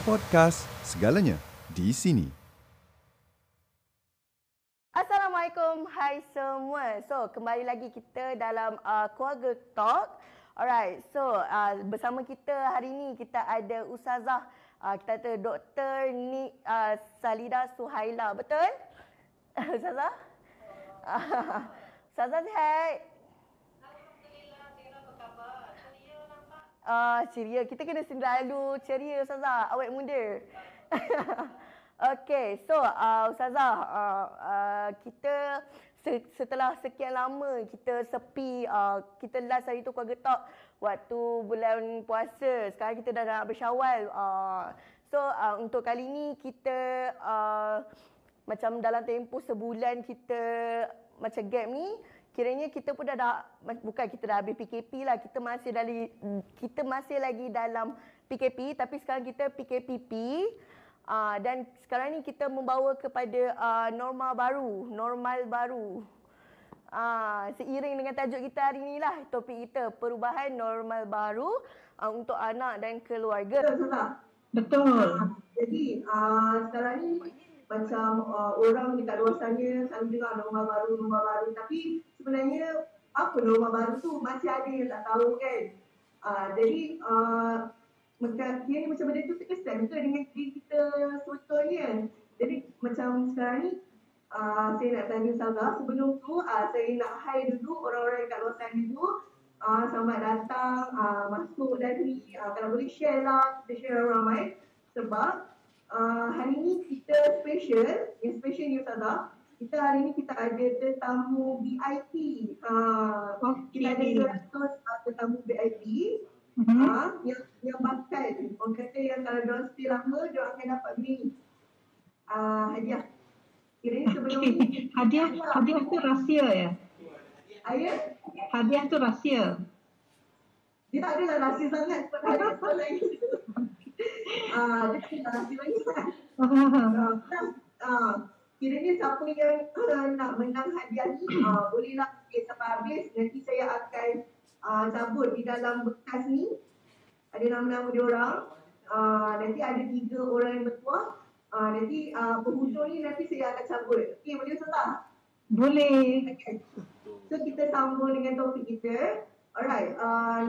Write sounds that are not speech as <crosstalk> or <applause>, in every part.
Podcast, segalanya di sini. Assalamualaikum, hai semua. So, kembali lagi kita dalam uh, Keluarga Talk. Alright, so uh, bersama kita hari ini kita ada Ustazah, uh, kita ada Dr. Ni uh, Salida Suhaila, betul? <laughs> Ustazah? <laughs> Ustazah sihat? Ah, ceria. Kita kena selalu ceria Ustazah, awet muda. <laughs> okay, so uh, Ustazah, uh, uh, kita setelah sekian lama kita sepi, uh, kita last hari tu keluarga talk waktu bulan puasa. Sekarang kita dah nak bersyawal. Uh, so uh, untuk kali ni kita uh, macam dalam tempoh sebulan kita macam gap ni, kiranya kita pun dah, dah bukan kita dah habis PKP lah kita masih dari kita masih lagi dalam PKP tapi sekarang kita PKPP uh, ah, dan sekarang ni kita membawa kepada uh, normal baru normal baru. Uh, seiring dengan tajuk kita hari ni lah topik kita perubahan normal baru uh, untuk anak dan keluarga. Betul betul. Jadi uh, sekarang ni macam uh, orang dekat luar sana selalu dengar norma baru, norma baru tapi sebenarnya apa norma baru tu masih ada yang tak tahu kan. Uh, jadi uh, dia ni macam benda tu terkesan ke dengan diri kita sebetulnya. Jadi macam sekarang ni uh, saya nak tanya Ustazah sebelum tu uh, saya nak hai dulu orang-orang dekat luar sana tu uh, selamat datang uh, masuk dan ni uh, kalau boleh share lah share ramai sebab Uh, hari ni kita special, yang special ni Ustazah. Kita hari ni kita ada tetamu VIP. Uh, okay. Kita ada 200 uh, tetamu VIP. Mm-hmm. Uh, yang yang bakal. Orang kata yang kalau diorang stay lama, diorang akan dapat beli uh, hadiah. Kira sebelum okay. ni. Hadiah, hadiah tu rahsia ya? Ayah? Hadiah tu rahsia. Dia tak adalah rahsia sangat. Hadiah <laughs> Ah, dia tak nak lagi kan. Ah, kiranya siapa yang uh, nak menang hadiah ni, uh, <coughs> bolehlah okay, sampai habis. Nanti saya akan uh, cabut di dalam bekas ni. Ada nama-nama dia orang. Uh, nanti ada tiga orang yang bertuah. Uh, nanti uh, penghujung ni nanti saya akan cabut. Okey, boleh Ustaz tak? Boleh. Okay. So kita sambung dengan topik kita. Alright, uh,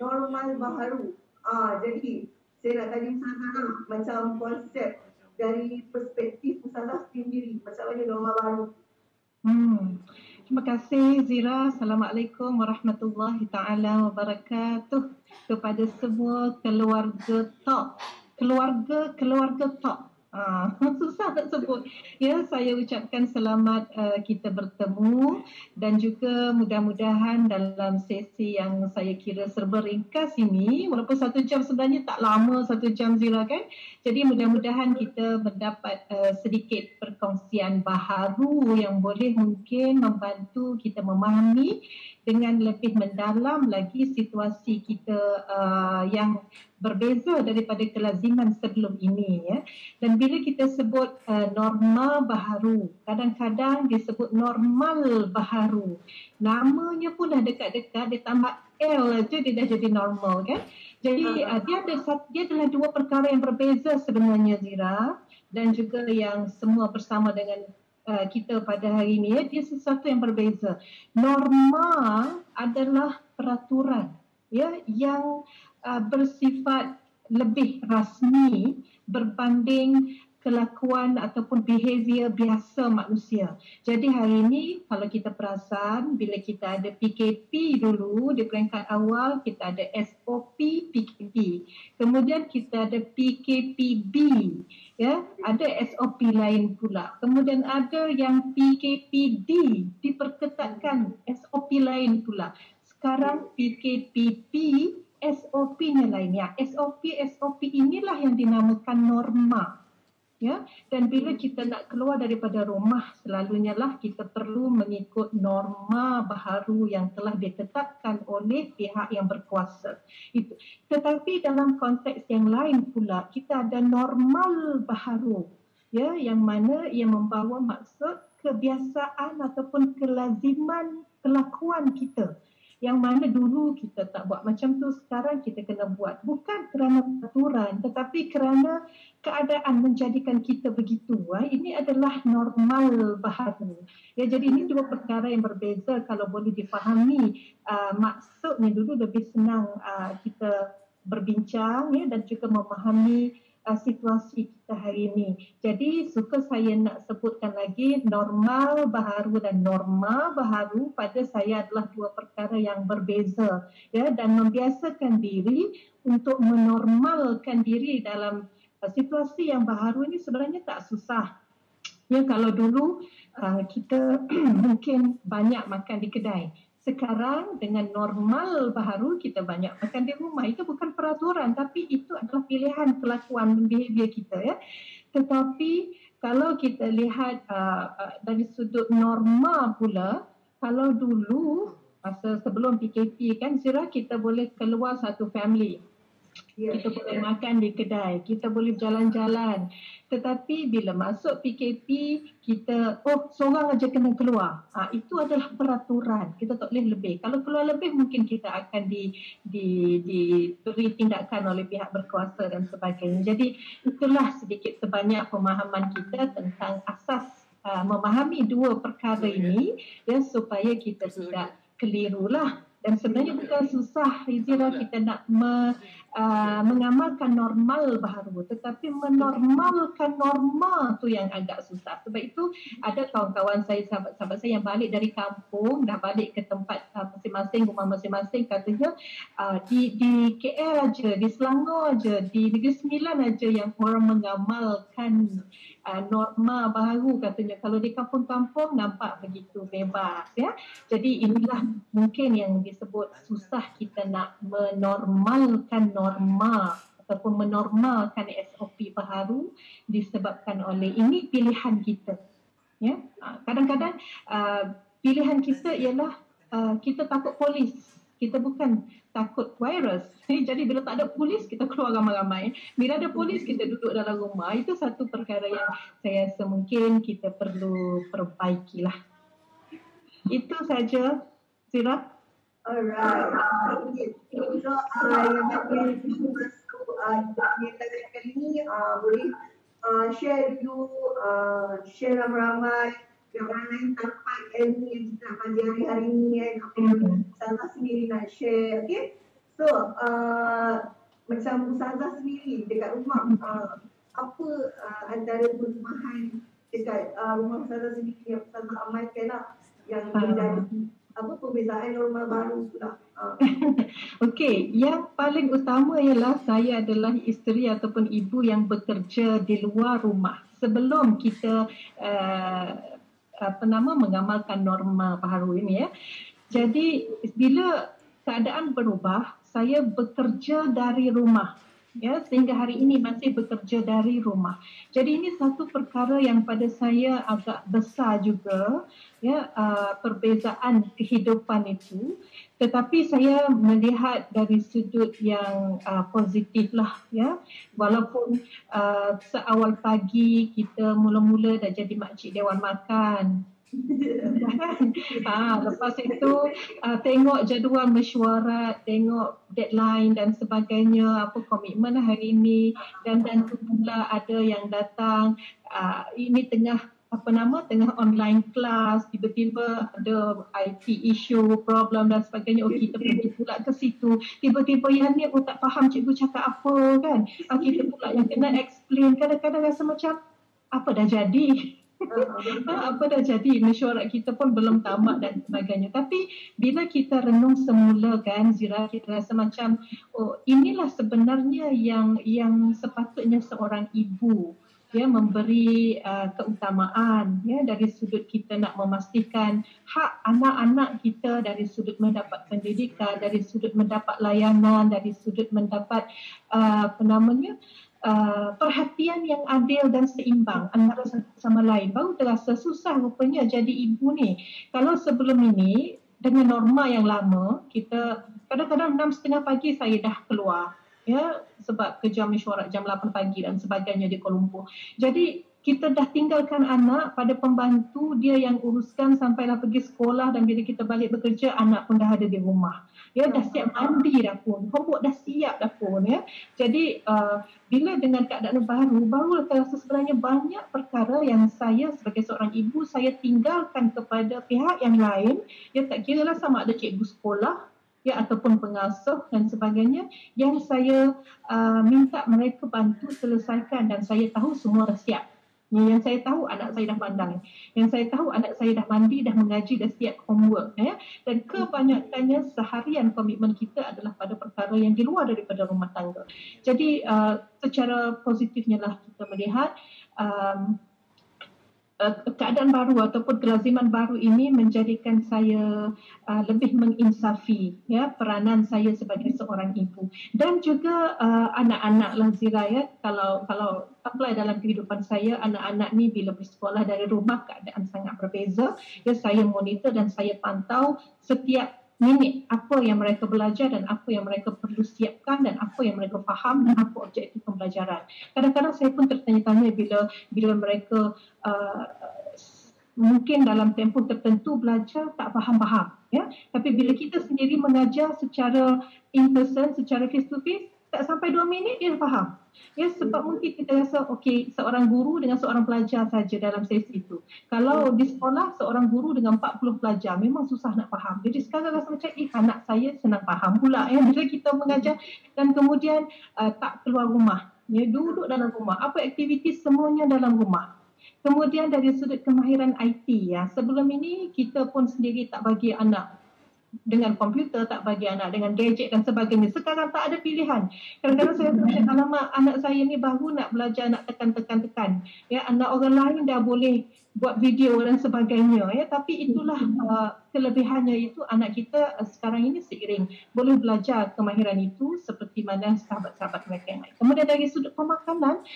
normal baharu. Uh, jadi, saya nak tanya Ustazah macam konsep dari perspektif Ustazah sendiri macam mana norma baru Hmm. Terima kasih Zira. Assalamualaikum warahmatullahi taala wabarakatuh kepada semua keluarga top. Keluarga keluarga top. Ah, <laughs> susah nak sebut. Ya, saya ucapkan selamat uh, kita bertemu dan juga mudah-mudahan dalam sesi yang saya kira serba ringkas ini, walaupun satu jam sebenarnya tak lama satu jam Zira kan. Jadi mudah-mudahan kita mendapat uh, sedikit perkongsian baharu yang boleh mungkin membantu kita memahami dengan lebih mendalam lagi situasi kita uh, yang berbeza daripada kelaziman sebelum ini ya. Dan bila kita sebut uh, norma baharu kadang-kadang disebut normal baharu. Namanya pun dah dekat-dekat dia tambah L aja dia dah jadi normal kan? Jadi uh, dia ada dia adalah dua perkara yang berbeza sebenarnya Zira dan juga yang semua bersama dengan Uh, kita pada hari ini ya. Dia sesuatu yang berbeza. Norma adalah peraturan ya yang uh, bersifat lebih rasmi berbanding kelakuan ataupun behavior biasa manusia. Jadi hari ini kalau kita perasan bila kita ada PKP dulu di peringkat awal kita ada SOP PKP. Kemudian kita ada PKPB ya, ada SOP lain pula. Kemudian ada yang PKPD diperketatkan SOP lain pula. Sekarang PKPP SOP-nya lain ya. SOP SOP inilah yang dinamakan norma. Ya? Dan bila kita nak keluar daripada rumah selalunya lah kita perlu mengikut norma baharu yang telah ditetapkan oleh pihak yang berkuasa. Itu. Tetapi dalam konteks yang lain pula kita ada normal baharu ya? Yang mana ia membawa maksud kebiasaan ataupun kelaziman kelakuan kita yang mana dulu kita tak buat macam tu sekarang kita kena buat. Bukan kerana peraturan tetapi kerana keadaan menjadikan kita begitu. Eh. ini adalah normal baharu ya jadi ini dua perkara yang berbeza kalau boleh difahami. Uh, maksudnya dulu lebih senang uh, kita berbincang ya dan juga memahami uh, situasi kita hari ini. Jadi suka saya nak sebutkan lagi normal baharu dan norma baharu pada saya adalah dua perkara yang berbeza ya dan membiasakan diri untuk menormalkan diri dalam uh, situasi yang baharu ini sebenarnya tak susah. Ya kalau dulu uh, kita <clears throat> mungkin banyak makan di kedai sekarang dengan normal baharu kita banyak makan di rumah itu bukan peraturan tapi itu adalah pilihan kelakuan behavior kita ya. Tetapi kalau kita lihat uh, uh, dari sudut norma pula kalau dulu masa sebelum PKP kan Zira kita boleh keluar satu family kita boleh makan di kedai, kita boleh jalan-jalan. Tetapi bila masuk PKP, kita oh seorang aja kena keluar. Ha, itu adalah peraturan. Kita tak boleh lebih. Kalau keluar lebih mungkin kita akan di di diberi tindakan oleh pihak berkuasa dan sebagainya. Jadi itulah sedikit sebanyak pemahaman kita tentang asas uh, memahami dua perkara ini ya supaya kita tidak kelirulah dan sebenarnya bukan susah Rizira kita nak me, uh, mengamalkan normal baharu tetapi menormalkan norma tu yang agak susah. Sebab itu ada kawan-kawan saya sahabat-sahabat saya yang balik dari kampung dah balik ke tempat uh, masing-masing rumah masing-masing katanya uh, di di KL aja di Selangor aja di Negeri Sembilan aja yang orang mengamalkan uh, norma baru katanya. Kalau di kampung-kampung nampak begitu bebas ya. Jadi inilah mungkin yang disebut susah kita nak menormalkan norma ataupun menormalkan SOP baru disebabkan oleh ini pilihan kita ya. Uh, kadang-kadang uh, pilihan kita ialah uh, kita takut polis kita bukan takut virus. <laughs> Jadi bila tak ada polis, kita keluar ramai-ramai. Bila ada polis, kita duduk dalam rumah. Itu satu perkara yang saya rasa mungkin kita perlu perbaiki lah. Itu saja, Zira. Alright. So, uh, masuk uh, uh, boleh uh, share dulu, uh, share ramai-ramai yang orang lain dapat ilmu yang kita nak belajar hari-hari ni kan apa yang Ustazah sendiri nak share okay so uh, macam Ustazah sendiri dekat rumah uh, apa uh, antara perubahan dekat uh, rumah Ustazah sendiri yang Ustazah amalkan lah yang menjadi apa perbezaan normal baru pula uh. <laughs> Okey, yang paling utama ialah saya adalah isteri ataupun ibu yang bekerja di luar rumah. Sebelum kita uh, apa nama mengamalkan norma baharu ini ya. Jadi bila keadaan berubah, saya bekerja dari rumah ya sehingga hari ini masih bekerja dari rumah. Jadi ini satu perkara yang pada saya agak besar juga ya uh, perbezaan kehidupan itu tetapi saya melihat dari sudut yang uh, positif lah ya. Walaupun uh, seawal pagi kita mula-mula dah jadi makcik dewan makan. Ha, <laughs> lepas itu uh, tengok jadual mesyuarat, tengok deadline dan sebagainya, apa komitmen hari ini. Dan dan pula ada yang datang uh, ini tengah apa nama tengah online class tiba-tiba ada IT issue problem dan sebagainya. Oh kita pergi pula ke situ. Tiba-tiba yang ni aku tak faham cikgu cakap apa kan? Ah, kita pula yang kena explain. Kadang-kadang rasa macam apa dah jadi? <laughs> Apa dah jadi? Mesyuarat kita pun belum tamat dan sebagainya. Tapi bila kita renung semula kan Zira kita rasa macam oh inilah sebenarnya yang yang sepatutnya seorang ibu ya memberi uh, keutamaan ya dari sudut kita nak memastikan hak anak-anak kita dari sudut mendapat pendidikan dari sudut mendapat layanan dari sudut mendapat uh, apa namanya uh, perhatian yang adil dan seimbang antara sama lain. Baru terasa susah rupanya jadi ibu ni. Kalau sebelum ini dengan norma yang lama kita kadang-kadang enam setengah pagi saya dah keluar ya sebab kerja mesyuarat jam 8 pagi dan sebagainya di Kuala Lumpur. Jadi kita dah tinggalkan anak pada pembantu dia yang uruskan sampailah pergi sekolah dan bila kita balik bekerja anak pun dah ada di rumah. Ya dah siap mandi dah pun. Homework dah siap dah pun ya. Jadi uh, bila dengan keadaan baru baru kita rasa sebenarnya banyak perkara yang saya sebagai seorang ibu saya tinggalkan kepada pihak yang lain. Ya tak kira lah sama ada cikgu sekolah ya ataupun pengasuh dan sebagainya yang saya uh, minta mereka bantu selesaikan dan saya tahu semua dah siap yang saya tahu anak saya dah pandai. Yang saya tahu anak saya dah mandi, dah mengaji, dah siap homework. Ya. Dan kebanyakannya seharian komitmen kita adalah pada perkara yang di luar daripada rumah tangga. Jadi uh, secara positifnya lah kita melihat um, uh, keadaan baru ataupun kelaziman baru ini menjadikan saya uh, lebih menginsafi ya peranan saya sebagai seorang ibu. Dan juga uh, anak-anak Lazira ya kalau kalau apply dalam kehidupan saya anak-anak ni bila bersekolah dari rumah keadaan sangat berbeza. Ya saya monitor dan saya pantau setiap minit apa yang mereka belajar dan apa yang mereka perlu siapkan dan apa yang mereka faham dan apa objektif pembelajaran. Kadang-kadang saya pun tertanya-tanya bila bila mereka uh, mungkin dalam tempoh tertentu belajar tak faham-faham ya tapi bila kita sendiri mengajar secara in person secara face to face tak sampai dua minit dia faham. Ya sebab mungkin kita rasa okey seorang guru dengan seorang pelajar saja dalam sesi itu. Kalau di sekolah seorang guru dengan 40 pelajar memang susah nak faham. Jadi sekarang rasa macam eh anak saya senang faham pula ya <laughs> bila kita mengajar dan kemudian uh, tak keluar rumah. Ya duduk dalam rumah. Apa aktiviti semuanya dalam rumah. Kemudian dari sudut kemahiran IT ya. Sebelum ini kita pun sendiri tak bagi anak dengan komputer, tak bagi anak dengan gadget dan sebagainya. Sekarang tak ada pilihan. Kadang-kadang saya rasa alamak anak saya ni baru nak belajar nak tekan-tekan-tekan. Ya, anak orang lain dah boleh buat video dan sebagainya. Ya, tapi itulah uh, kelebihannya itu anak kita uh, sekarang ini seiring boleh belajar kemahiran itu seperti mana sahabat-sahabat mereka yang lain. Kemudian dari sudut pemakanan,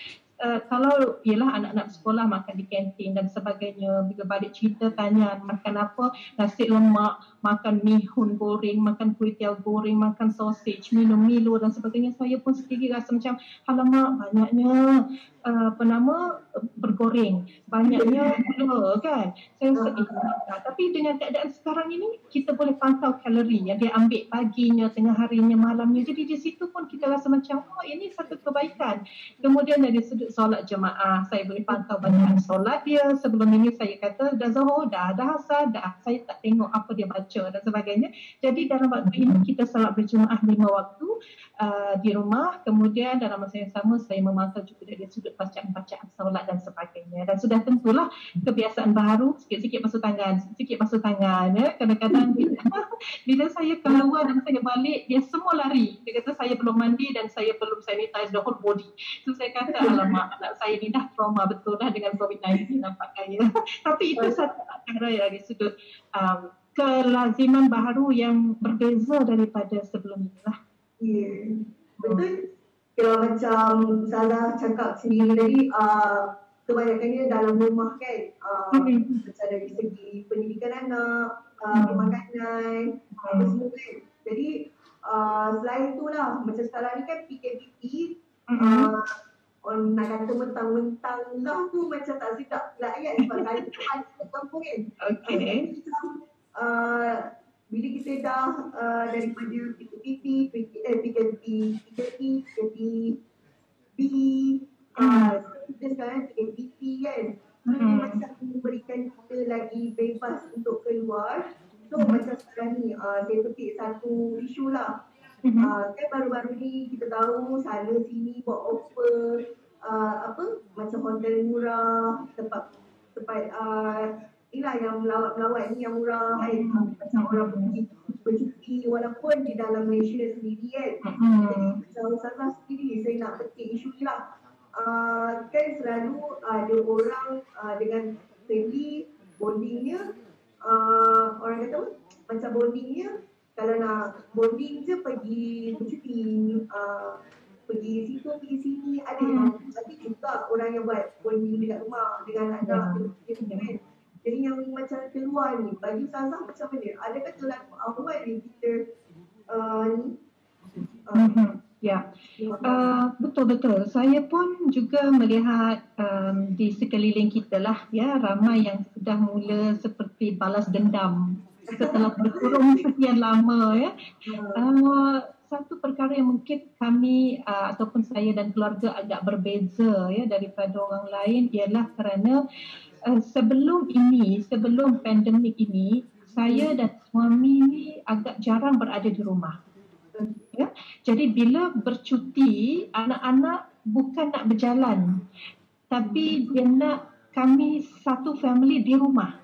uh, kalau ialah anak-anak sekolah makan di kantin dan sebagainya bila balik cerita tanya makan apa nasi lemak makan mihun goreng makan kuih tiaw goreng makan sausage minum milo dan sebagainya. Saya pun sendiri rasa macam alamak banyaknya uh, apa nama bergoreng. Banyaknya gula kan? Saya rasa eh, tapi dengan keadaan sekarang ini kita boleh pantau kalori yang dia ambil paginya tengah harinya malamnya. Jadi di situ pun kita rasa macam oh ini satu kebaikan. Kemudian dari sudut solat jemaah saya boleh pantau bacaan solat dia. Sebelum ini saya kata dah zuhur dah dah asar dah. Saya tak tengok apa dia baca dan sebagainya. Jadi dalam waktu ini kita solat berjemaah lima waktu uh, di rumah. Kemudian dalam masa yang sama saya memantau juga dari sudut bacaan-bacaan solat dan sebagainya. Dan sudah tentulah kebiasaan baru sikit-sikit basuh tangan sikit-sikit basuh tangan ya. Kadang-kadang bila, <laughs> bila saya keluar dan saya balik dia semua lari. Dia kata saya belum mandi dan saya belum sanitize the whole body. So saya kata alamak anak saya ni dah trauma betul dah dengan COVID-19 nampaknya <laughs> tapi itu satu perkara dari sudut um, kelaziman baru yang berbeza daripada sebelum ini lah. Yeah. Betul. Kalau macam Salah cakap sendiri tadi, uh, kebanyakannya dalam rumah kan. Uh, mm-hmm. Macam dari segi pendidikan anak, uh, mm-hmm. pemakanan, mm-hmm. apa semua kan. Jadi uh, selain tu lah, macam sekarang ni kan PKPP, mm-hmm. uh, orang nak kata mentang-mentang lah tu macam tak sedap pula kan sebab saya tu ada kampung kan. Okay. Uh, uh, bila kita dah uh, daripada PKP, eh, PKP, PKP, PKP, B, uh, kita sekarang PKP kan. Hmm. Macam memberikan kita lagi bebas untuk keluar. So hmm. macam sekarang ni, uh, saya petik satu isu lah. Hmm. Uh, kan baru-baru ni kita tahu sana sini buat offer uh, apa macam hotel murah tempat tempat uh, inilah yang melawat-melawat ni yang murah kan macam orang pergi bercuti walaupun di dalam Malaysia sendiri kan hmm. jadi macam Ustazah sendiri saya nak petik isu ni lah uh, kan selalu ada orang uh, dengan family bondingnya uh, orang kata macam bondingnya kalau nak bonding je pergi bercuti uh, pergi situ pergi sini ada hmm. tapi juga orang yang buat bonding dekat rumah dengan anak hmm. kan jadi yang macam keluar ni, bagi Ustazah macam mana? Adakah telah awal ni kita uh, ni? Uh, Ya, uh, betul-betul. Saya pun juga melihat um, di sekeliling kita lah, ya, ramai yang sudah mula seperti balas dendam setelah berkurung <laughs> sekian lama, ya. Uh, satu perkara yang mungkin kami uh, ataupun saya dan keluarga agak berbeza ya daripada orang lain ialah kerana uh, sebelum ini, sebelum pandemik ini, saya dan suami ni agak jarang berada di rumah. Ya. Jadi bila bercuti, anak-anak bukan nak berjalan. Tapi dia nak kami satu family di rumah.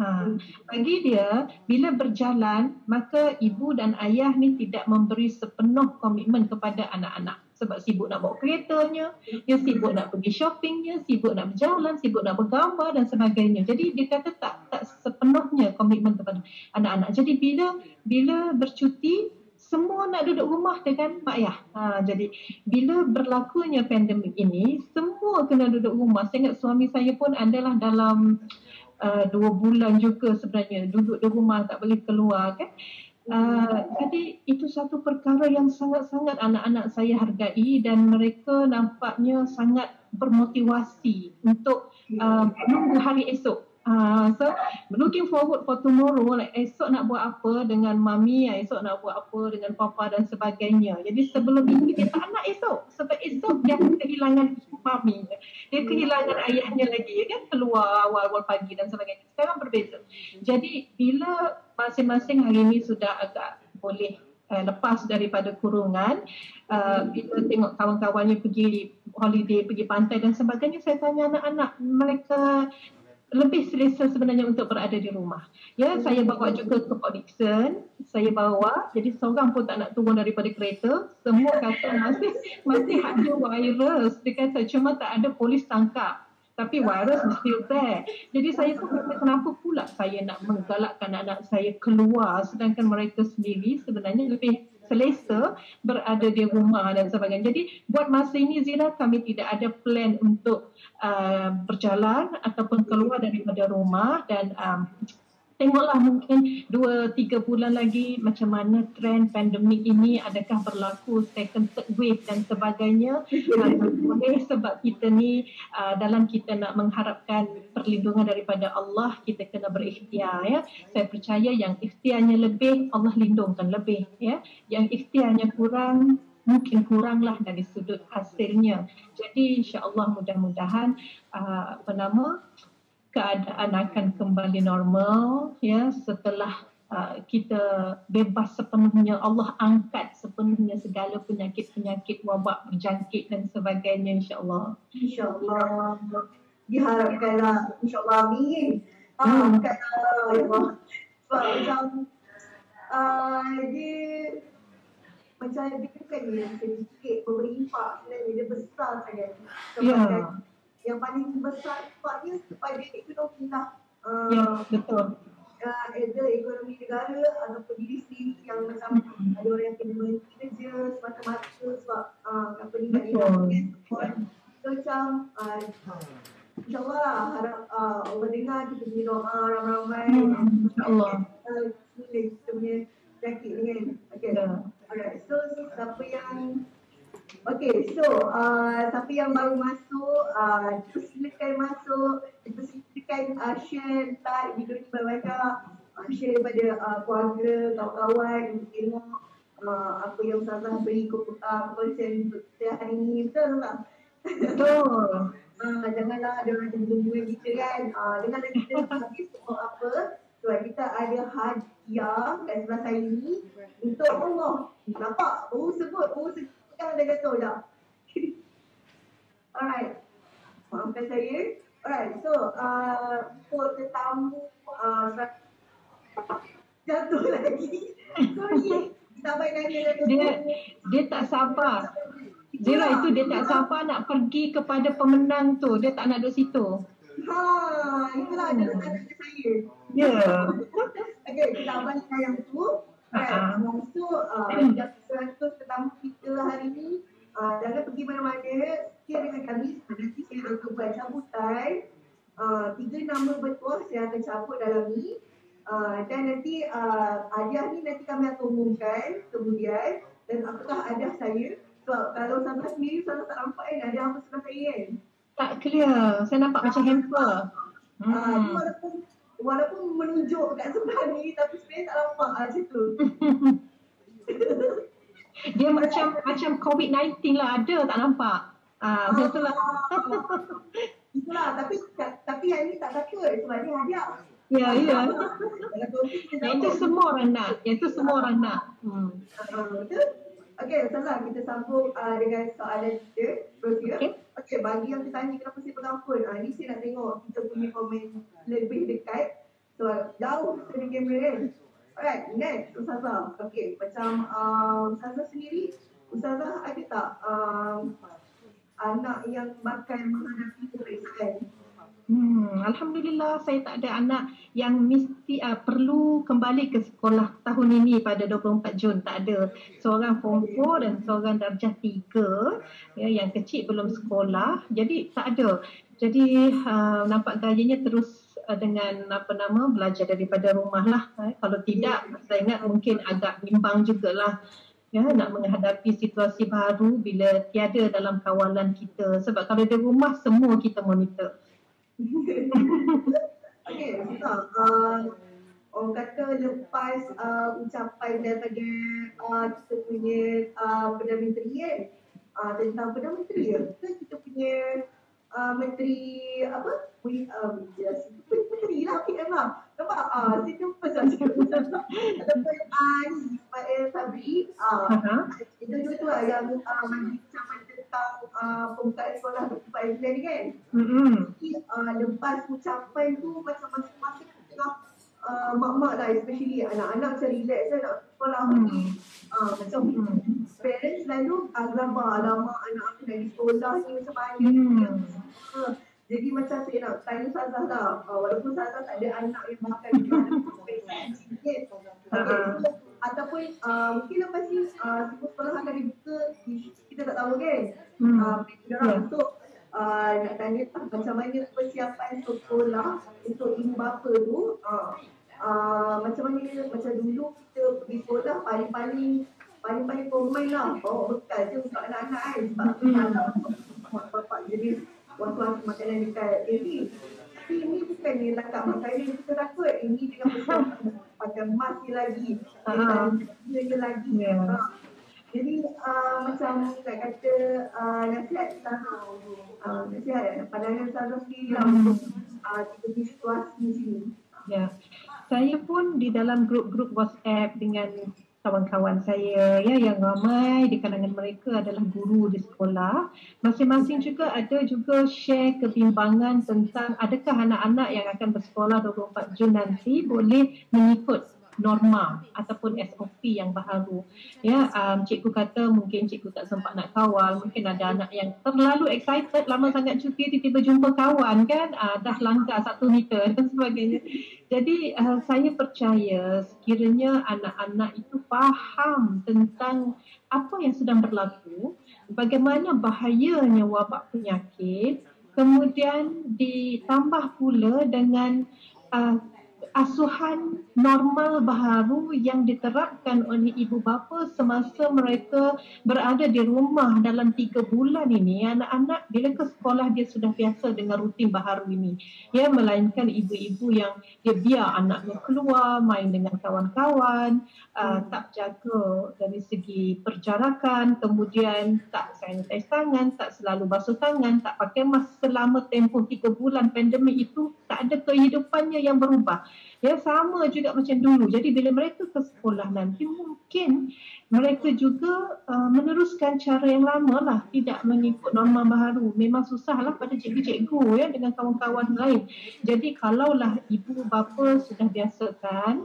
Ha. Bagi dia, bila berjalan, maka ibu dan ayah ni tidak memberi sepenuh komitmen kepada anak-anak. Sebab sibuk nak bawa keretanya, dia sibuk nak pergi shoppingnya, sibuk nak berjalan, sibuk nak bergambar dan sebagainya. Jadi dia kata tak tak sepenuhnya komitmen kepada anak-anak. Jadi bila bila bercuti, semua nak duduk rumah dengan mak ayah. Ha, jadi bila berlakunya pandemik ini, semua kena duduk rumah. Saya ingat suami saya pun adalah dalam uh, dua bulan juga sebenarnya duduk di rumah tak boleh keluar kan. Uh, jadi itu satu perkara yang sangat-sangat anak-anak saya hargai dan mereka nampaknya sangat bermotivasi untuk uh, menunggu hari esok Uh, so looking forward for tomorrow like esok nak buat apa dengan mami esok nak buat apa dengan papa dan sebagainya. Jadi sebelum ini dia tak nak esok. Sebab esok dia kehilangan mami. Dia kehilangan ayahnya lagi. Kan keluar awal-awal pagi dan sebagainya. Sekarang berbeza. Jadi bila masing-masing hari ini sudah agak boleh uh, lepas daripada kurungan uh, bila tengok kawan-kawannya pergi holiday pergi pantai dan sebagainya saya tanya anak-anak mereka lebih selesa sebenarnya untuk berada di rumah. Ya, saya bawa juga ke Port Dickson, saya bawa, jadi seorang pun tak nak turun daripada kereta. Semua kata masih <laughs> masih ada virus. Dia kata cuma tak ada polis tangkap. Tapi virus still there. Jadi saya pun kata kenapa pula saya nak menggalakkan anak saya keluar sedangkan mereka sendiri sebenarnya lebih selesa berada di rumah dan sebagainya. Jadi buat masa ini Zira kami tidak ada plan untuk uh, berjalan ataupun keluar daripada rumah dan um, tengoklah mungkin dua tiga bulan lagi macam mana trend pandemik ini adakah berlaku second third wave dan sebagainya. Boleh sebab kita ni uh, dalam kita nak mengharapkan perlindungan daripada Allah kita kena berikhtiar ya. Saya percaya yang ikhtiarnya lebih Allah lindungkan lebih ya. Yang ikhtiarnya kurang mungkin kuranglah dari sudut hasilnya. Jadi insyaallah mudah-mudahan uh, apa nama keadaan akan kembali normal ya setelah uh, kita bebas sepenuhnya Allah angkat sepenuhnya segala penyakit-penyakit wabak berjangkit dan sebagainya insyaallah. Insyaallah. Diharapkanlah insyaallah amin. Hmm. angkat ya Allah. Sebab macam uh, dia macam dia bukan dia sedikit memberi impak sebenarnya dia besar sangat. Ya. Yeah yang paling besar sebabnya kepada ekonomi lah. Uh, ya, betul. Uh, ada ekonomi negara ataupun diri sendiri yang macam hmm. ada orang yang kena berhenti kerja semata-mata sebab uh, company tak boleh. So macam uh, InsyaAllah lah harap uh, Allah dengar kita punya doa ramai-ramai. Hmm, InsyaAllah. Uh, kita punya penyakit ni kan. Okay. Yeah. Alright. So siapa yang Okay, so uh, siapa yang baru masuk, uh, silakan masuk, kita silakan uh, share, like video ni banyak-banyak, uh, share kepada uh, keluarga, kawan-kawan tengok uh, apa yang Ustazah beri uh, konsen untuk kita hari ni, betul tak? Betul. <laughs> uh, janganlah ada orang tunggu-tunggu kita kan, uh, dengar kita habis tengok apa, sebab kita ada hadiah kat sebelah saya ni untuk Allah. Nampak? Baru sebut, baru sebut sekarang dah jatuh <laughs> dah. Alright. Maafkan saya. Alright, so uh, for tetamu uh, <laughs> jatuh lagi. Sorry. Sampai nanya dia, dia tak sabar. Zira itu dia tak sabar nak pergi kepada pemenang tu. Dia tak nak duduk situ. Ha, itulah hmm. adalah tanda saya. Ya. Yeah. <laughs> okay, kita abaikan yang tu. Right. Uh-huh. So, uh, jatuh tetamu kita hari ni, uh, jangan pergi mana-mana. Sekian dengan kami, nanti saya akan buat cabutan. Uh, tiga nama betul saya akan cabut dalam ni. Uh, dan nanti uh, hadiah ni nanti kami akan umumkan kemudian dan apakah hadiah saya. So kalau Ustazah sendiri Ustazah tak nampak kan hadiah apa sebelah saya kan? Tak clear. Saya nampak macam hamper. Hmm. Uh, Hmm. walaupun walaupun menunjuk kat sebelah ni tapi sebenarnya tak nampak uh, macam tu. <laughs> Dia macam macam COVID-19 lah ada tak nampak. Ah, uh, betul lah. <laughs> Itulah tapi tapi yang ni tak takut sebab ni hadiah. Ya, ya. Yang itu semua orang nak. Yang itu semua orang nak. Hmm. Betul? Okey, Ustazah kita sambung uh, dengan soalan kita. Okey. Okey, bagi yang bertanya kenapa saya pengampun, uh, ni saya nak tengok kita punya komen lebih dekat. So, jauh dari kamera kan. Alright, next Ustazah. Okey, macam uh, Ustazah sendiri, Ustazah ada tak um, anak yang bakal menghadapi pemeriksaan? Hmm, Alhamdulillah saya tak ada anak yang mesti uh, perlu kembali ke sekolah tahun ini pada 24 Jun. Tak ada. Seorang form 4 dan seorang darjah 3 ya, yang kecil belum sekolah. Jadi tak ada. Jadi uh, nampak gayanya terus uh, dengan apa nama belajar daripada rumah lah. Eh. Kalau tidak saya ingat mungkin agak bimbang jugalah ya nak menghadapi situasi baru bila tiada dalam kawalan kita sebab kalau di rumah semua kita monitor. <laughs> Okey, Ustazah. Uh, orang kata lepas uh, ucapan daripada uh, kita punya uh, Perdana Menteri kan, uh, tentang Perdana Menteri ya, ke kita punya uh, Menteri apa? We, uh, yes, Menteri lah, PM lah. Nampak? Uh, saya jumpa saja. Ataupun uh, ni, Ismail Sabri. Uh, Aha. itu juga tu lah yang uh, tentang uh, pembukaan sekolah 24 Julai ni kan. Mm-mm. Jadi uh, lepas ucapan tu macam masing-masing tengah uh, mak-mak lah especially anak-anak macam relax kan nak sekolah Hmm. ni. Uh, macam Hmm. parents selalu agama alamak anak aku dari sekolah ni macam mana. Hmm. Uh, jadi macam saya nak tanya Ustazah lah, uh, walaupun Ustazah tak ada anak yang bakal dihadapi sikit. Okay, so, ataupun uh, mungkin lepas ni uh, sekolah akan dibuka, kita tak tahu kan. Hmm. Uh, Ya. untuk uh, nak tanya tak, macam mana persiapan sekolah untuk ibu bapa tu uh, uh, macam mana macam dulu kita pergi sekolah paling-paling paling-paling common lah bawa bekal je untuk anak-anak kan sebab Hmm. kalau bapak jenis was-was makanan dekat TV tapi ini bukan ni langkah makanan yang kita takut ini dengan persiapan pakai mask ni lagi dia lagi Ya. Ah. Jadi uh, macam nak kata uh, nasihat Sarah, uh, nasihat pandangan Sarah sendiri lah Hmm. untuk uh, kita situasi sini. Ya. Saya pun di dalam grup-grup WhatsApp dengan kawan-kawan saya ya yang ramai di kalangan mereka adalah guru di sekolah. Masing-masing juga ada juga share kebimbangan tentang adakah anak-anak yang akan bersekolah 24 Jun nanti boleh mengikut norma ataupun SOP yang baharu. Ya, um, cikgu kata mungkin cikgu tak sempat nak kawal, mungkin ada anak yang terlalu excited lama sangat cuti tiba-tiba jumpa kawan kan, uh, dah langgar satu meter dan sebagainya. Jadi uh, saya percaya sekiranya anak-anak itu faham tentang apa yang sedang berlaku, bagaimana bahayanya wabak penyakit, kemudian ditambah pula dengan uh, asuhan normal baharu yang diterapkan oleh ibu bapa semasa mereka berada di rumah dalam tiga bulan ini. Anak-anak bila ke sekolah dia sudah biasa dengan rutin baharu ini. Ya melainkan ibu-ibu yang dia biar anaknya keluar main dengan kawan-kawan uh, tak jaga dari segi perjarakan kemudian tak sanitize tangan tak selalu basuh tangan tak pakai mask selama tempoh tiga bulan pandemik itu tak ada kehidupannya yang berubah Ya sama juga macam dulu. Jadi bila mereka ke sekolah nanti mungkin mereka juga uh, meneruskan cara yang lama lah. Tidak mengikut norma baharu. Memang susah lah pada cikgu-cikgu ya dengan kawan-kawan lain. Jadi kalaulah ibu bapa sudah biasakan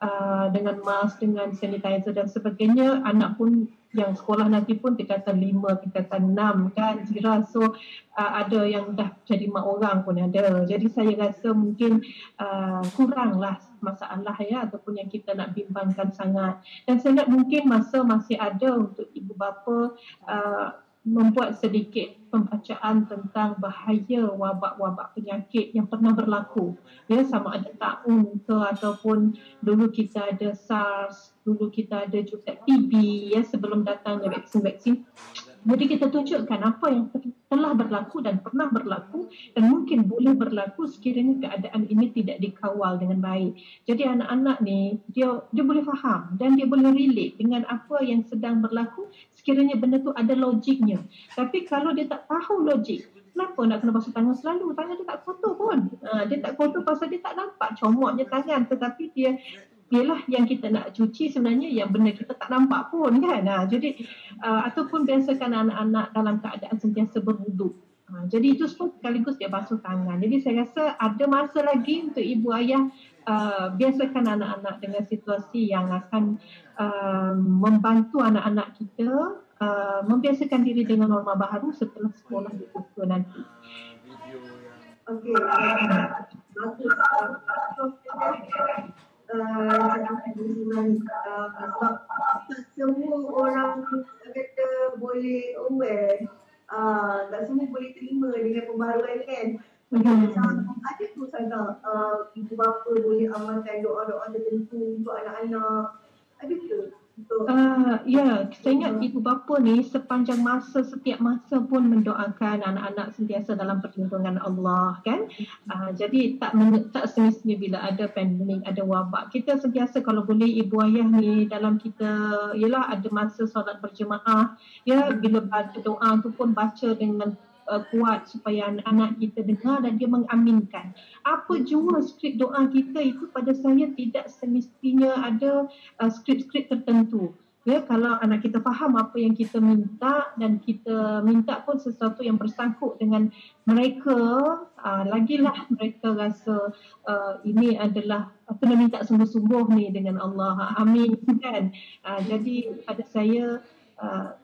uh, dengan mask, dengan sanitizer dan sebagainya, anak pun yang sekolah nanti pun tingkatan lima, tingkatan enam kan Zira. So uh, ada yang dah jadi mak orang pun ada. Jadi saya rasa mungkin uh, kuranglah masalah ya ataupun yang kita nak bimbangkan sangat. Dan saya ingat mungkin masa masih ada untuk ibu bapa uh, membuat sedikit pembacaan tentang bahaya wabak-wabak penyakit yang pernah berlaku. Ya, sama ada taun ke ataupun dulu kita ada SARS, dulu kita ada juga TB ya sebelum datangnya vaksin-vaksin jadi kita tunjukkan apa yang telah berlaku dan pernah berlaku dan mungkin boleh berlaku sekiranya keadaan ini tidak dikawal dengan baik. Jadi anak-anak ni dia dia boleh faham dan dia boleh relate dengan apa yang sedang berlaku sekiranya benda tu ada logiknya. Tapi kalau dia tak tahu logik, kenapa nak kena basuh tangan selalu? Tangan dia tak kotor pun. Ha, dia tak kotor pasal dia tak nampak comoknya tangan tetapi dia ialah yang kita nak cuci sebenarnya yang benda kita tak nampak pun kan. Ha, jadi uh, ataupun biasakan anak-anak dalam keadaan sentiasa berwuduk. Ha, jadi itu semua sekaligus dia basuh tangan. Jadi saya rasa ada masa lagi untuk ibu ayah uh, biasakan anak-anak dengan situasi yang akan uh, membantu anak-anak kita uh, membiasakan diri dengan norma baru setelah sekolah dibuka nanti. Okey. Bagus tak semua orang kata boleh aware uh, tak semua boleh terima dengan pembaruan kan macam ada tu saja uh, ibu bapa boleh amalkan doa-doa tertentu untuk anak-anak. Ada ke Uh, ya, saya ingat ibu bapa ni sepanjang masa, setiap masa pun mendoakan anak-anak sentiasa dalam perlindungan Allah kan. Uh, jadi tak tak semestinya bila ada pandemik, ada wabak. Kita sentiasa kalau boleh ibu ayah ni dalam kita, ialah ada masa solat berjemaah. Ya, bila baca doa tu pun baca dengan uh, kuat supaya anak-anak kita dengar dan dia mengaminkan. Apa jua skrip doa kita itu pada saya tidak semestinya ada uh, skrip-skrip tertentu. Ya, kalau anak kita faham apa yang kita minta dan kita minta pun sesuatu yang bersangkut dengan mereka, uh, lagilah mereka rasa uh, ini adalah kena minta sungguh-sungguh ni dengan Allah. Amin kan. Uh, jadi pada saya uh,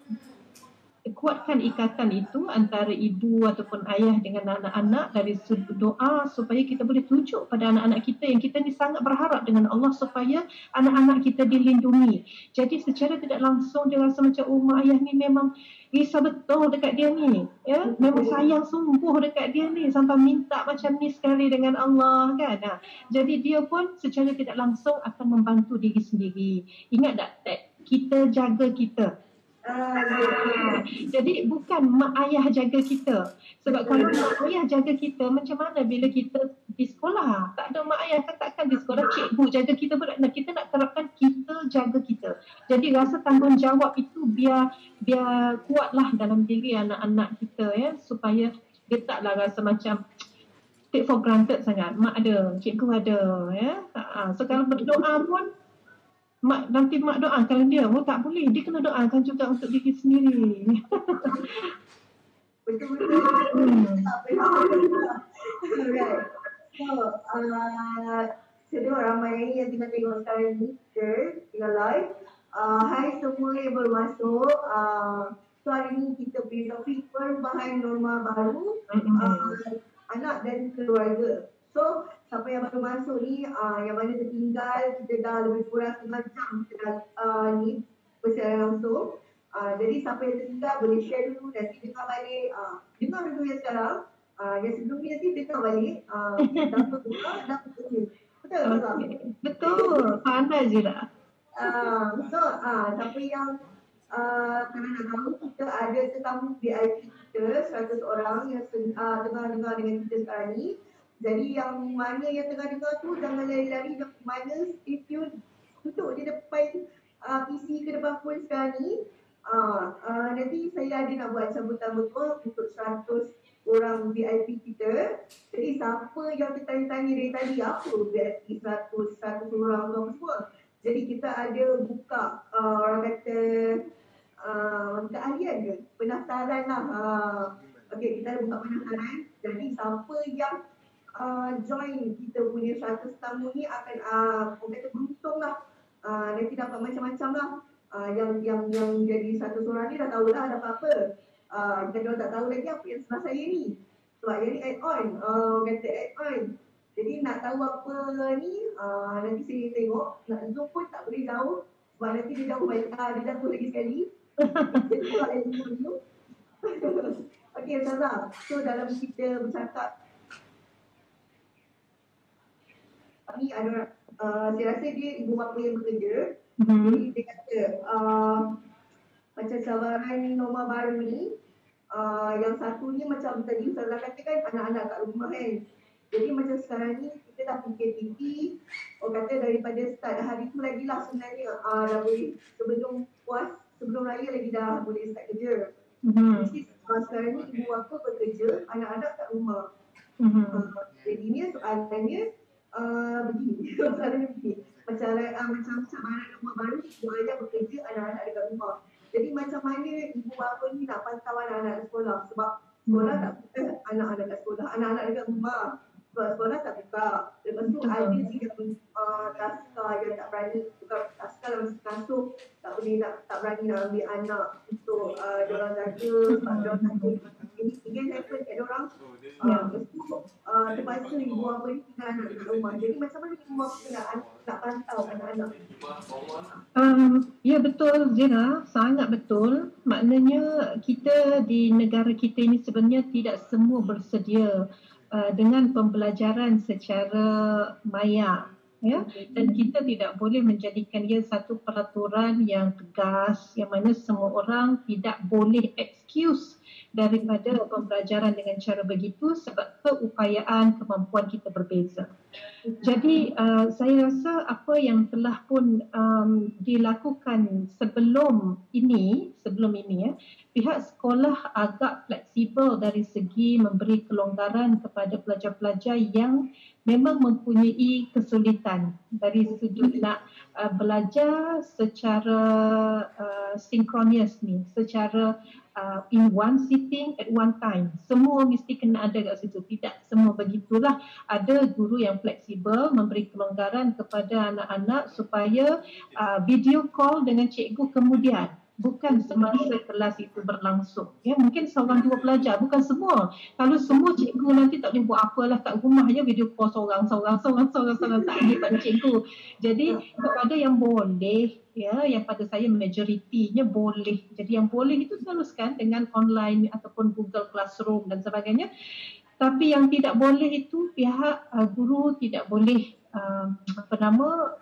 kuatkan ikatan itu antara ibu ataupun ayah dengan anak-anak dari sudut doa supaya kita boleh tunjuk pada anak-anak kita yang kita ni sangat berharap dengan Allah supaya anak-anak kita dilindungi. Jadi secara tidak langsung dia rasa macam oh mak ayah ni memang risau betul dekat dia ni. Ya, memang sayang sungguh dekat dia ni sampai minta macam ni sekali dengan Allah kan. Ha. Jadi dia pun secara tidak langsung akan membantu diri sendiri. Ingat tak kita jaga kita Ah, jadi bukan mak ayah jaga kita. Sebab kalau mak ayah jaga kita, macam mana bila kita di sekolah? Tak ada mak ayah kan takkan di sekolah cikgu jaga kita pun. Nah, kita nak terapkan kita jaga kita. Jadi rasa tanggungjawab itu biar biar kuatlah dalam diri anak-anak kita ya supaya dia taklah rasa macam take for granted sangat. Mak ada, cikgu ada ya. Ha, so kalau berdoa pun mak nanti mak doakan dia oh tak boleh dia kena doakan juga untuk diri sendiri betul-betul so uh, ramai yang tengah tengok sekarang ni share tengah live uh, hai semua yang baru masuk uh, so hari ni kita beri topik perubahan norma baru uh, anak dan keluarga so siapa yang baru masuk ni uh, yang mana tertinggal kita dah lebih kurang setengah jam kita dah uh, ni bersiaran langsung. Uh, jadi siapa yang tertinggal boleh share dulu nanti dengar balik. Uh, dengar dulu yang sekarang. Uh, yang sebelum ni nanti dengar balik. Uh, dengar dapat dengar betul okay. betul. Pandai je dah uh, so uh, siapa yang uh, kena nak tahu kita ada tetamu VIP kita 100 orang yang uh, dengar-dengar dengan kita sekarang ni jadi yang mana yang tengah dengar tu jangan lari-lari nak mana stay tune duduk di depan uh, PC ke depan phone sekarang ni. Uh, uh, nanti saya ada nak buat sambutan betul untuk 100 orang VIP kita. Jadi siapa yang tertanya-tanya dari tadi apa VIP 100, 100 orang tu semua. Jadi kita ada buka uh, orang kata uh, keahlian ke? Penasaran lah. Uh, okay, kita ada buka penasaran. Jadi siapa yang uh, join kita punya satu tamu ni akan uh, kata beruntung lah. Uh, nanti dapat macam-macam lah. Uh, yang yang yang jadi satu seorang ni dah tahu lah dapat apa. Uh, dan tak tahu lagi apa yang sebelah saya ni. Sebab yang ni add on. Uh, kata add on. Jadi nak tahu apa ni, uh, nanti saya tengok. Nak zoom pun tak boleh jauh. Sebab nanti dia jauh, uh, dia jauh lagi sekali. Jadi, <laughs> Okey Ustazah, so dalam kita bercakap ni ada uh, saya rasa dia ibu bapa yang bekerja. Hmm. Jadi dia kata uh, macam cabaran norma baru ni uh, yang satu ni macam tadi Ustazah kata kan anak-anak kat rumah kan. Jadi macam sekarang ni kita dah PKPP, orang kata daripada start hari tu lagi lah sebenarnya uh, dah boleh sebelum puas, sebelum raya lagi dah boleh start kerja. Hmm. Mesti uh, sekarang ni ibu bapa bekerja, anak-anak kat rumah. Hmm. Uh, jadinya soalannya uh, begini, <laughs> soalannya begini. Macam uh, macam cabaran rumah baru, ibu ayah bekerja, anak-anak dekat rumah. Jadi macam mana ibu bapa ni nak pantau anak-anak sekolah sebab sekolah tak buka, anak-anak kat sekolah, anak-anak dekat rumah. Sekolah tak buka. Lepas tu Betul. ada juga uh, taska yang tak berani, bukan taska lah mesti kasut, tak boleh nak, tak berani nak ambil anak untuk uh, diorang jaga, sebab diorang takut. Ini again happen kat diorang. Ya. Uh, lepas tu uh, terpaksa ibu bapa ni tinggal anak dekat rumah. Jadi macam mana ibu bapa nak, nak pantau anak-anak? Um, ya betul Zira, sangat betul. Maknanya kita di negara kita ini sebenarnya tidak semua bersedia uh, dengan pembelajaran secara maya. Ya, dan kita tidak boleh menjadikan ia satu peraturan yang tegas yang mana semua orang tidak boleh excuse daripada pembelajaran dengan cara begitu sebab keupayaan kemampuan kita berbeza. Jadi uh, saya rasa apa yang telah pun um, dilakukan sebelum ini, sebelum ini ya, pihak sekolah agak fleksibel dari segi memberi kelonggaran kepada pelajar-pelajar yang memang mempunyai kesulitan dari sudut nak uh, belajar secara uh, sinkronis ni, secara uh, in one sitting at one time. Semua mesti kena ada kat situ. Tidak semua begitulah. Ada guru yang fleksibel memberi kelonggaran kepada anak-anak supaya uh, video call dengan cikgu kemudian bukan semasa kelas itu berlangsung. Ya, mungkin seorang dua pelajar, bukan semua. Kalau semua cikgu nanti tak buat apalah kat rumah je video call seorang, seorang, seorang, seorang, seorang tak ada pada cikgu. Jadi kepada yang boleh, ya, yang pada saya majoritinya boleh. Jadi yang boleh itu teruskan dengan online ataupun Google Classroom dan sebagainya. Tapi yang tidak boleh itu pihak uh, guru tidak boleh uh, apa nama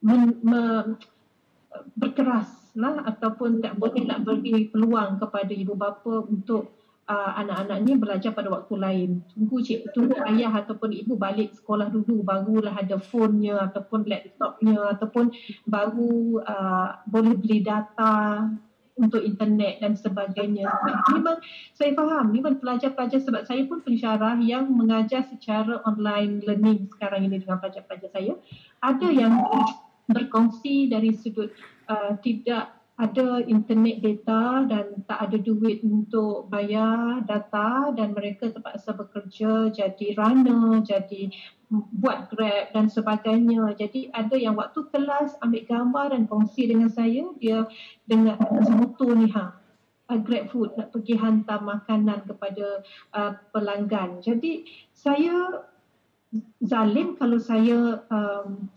men, me, berkeras lah ataupun tak boleh nak beri peluang kepada ibu bapa untuk uh, anak-anaknya belajar pada waktu lain. Tunggu cik, tunggu ayah ataupun ibu balik sekolah dulu barulah ada phone-nya ataupun laptopnya ataupun baru uh, boleh beli data untuk internet dan sebagainya. Memang saya faham, memang pelajar-pelajar sebab saya pun pensyarah yang mengajar secara online learning sekarang ini dengan pelajar-pelajar saya. Ada yang berkongsi dari sudut uh, tidak ada internet data dan tak ada duit untuk bayar data dan mereka terpaksa bekerja jadi runner, jadi buat grab dan sebagainya. Jadi ada yang waktu kelas ambil gambar dan kongsi dengan saya, dia dengan motor ni ha, uh, grab food nak pergi hantar makanan kepada uh, pelanggan. Jadi saya zalim kalau saya um,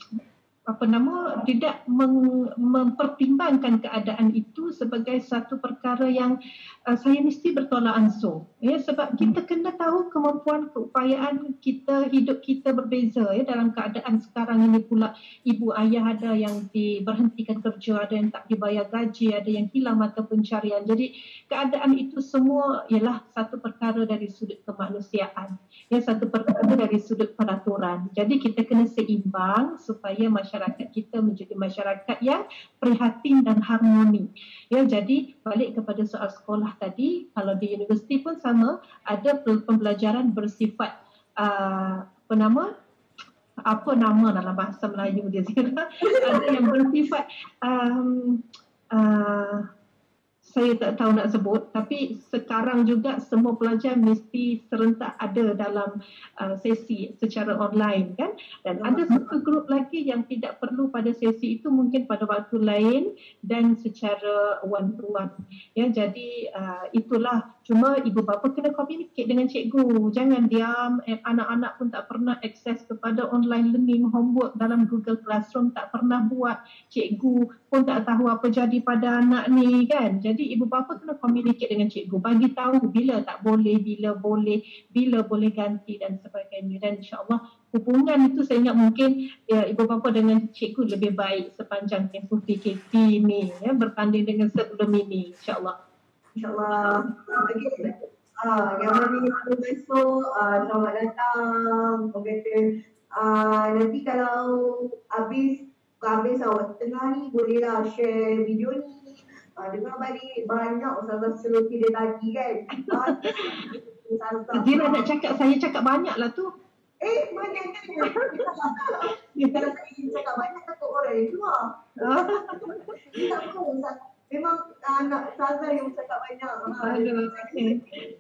apa nama tidak meng, mempertimbangkan keadaan itu sebagai satu perkara yang uh, saya mesti bertolak ansur. Ya sebab kita kena tahu kemampuan keupayaan kita hidup kita berbeza ya. Dalam keadaan sekarang ini pula ibu ayah ada yang diberhentikan kerja ada yang tak dibayar gaji ada yang hilang mata pencarian. Jadi keadaan itu semua ialah satu perkara dari sudut kemanusiaan. Ya satu perkara dari sudut peraturan. Jadi kita kena seimbang supaya masyarakat masyarakat kita menjadi masyarakat yang prihatin dan harmoni. Ya, jadi balik kepada soal sekolah tadi, kalau di universiti pun sama, ada pembelajaran bersifat uh, apa nama? apa nama dalam bahasa Melayu dia <laughs> Zira? ada yang bersifat um, uh, saya tak tahu nak sebut tapi sekarang juga semua pelajar mesti serentak ada dalam uh, sesi secara online kan? Dan ada satu grup lagi yang tidak perlu pada sesi itu mungkin pada waktu lain dan secara one to one. Ya jadi uh, itulah. Cuma ibu bapa kena communicate dengan cikgu. Jangan diam eh, anak-anak pun tak pernah akses kepada online learning homework dalam Google Classroom tak pernah buat. Cikgu pun tak tahu apa jadi pada anak ni kan? Jadi Jadi ibu bapa kena communicate dengan cikgu, bagi tahu bila tak boleh, bila boleh, bila boleh ganti dan sebagainya. Dan insyaAllah hubungan itu saya ingat mungkin ya, ibu bapa dengan cikgu lebih baik sepanjang tempoh PKP ni ya, berbanding dengan sebelum ini insyaAllah. InsyaAllah. Okay. Ah, yang mana besok, ah, selamat datang. Kata, ah, nanti kalau habis habis awak tengah ni bolehlah share video ni. Ah, dengar balik banyak Ustazah seluruh dia tadi kan. Ah, Ustazah. Zira nak cakap, saya cakap banyak lah tu. Eh, banyak kan? Kalau saya cakap banyak takut orang yang keluar. <laughs> Tak apa, Ustaz. Memang anak Ustazah yang cakap banyak. Ah.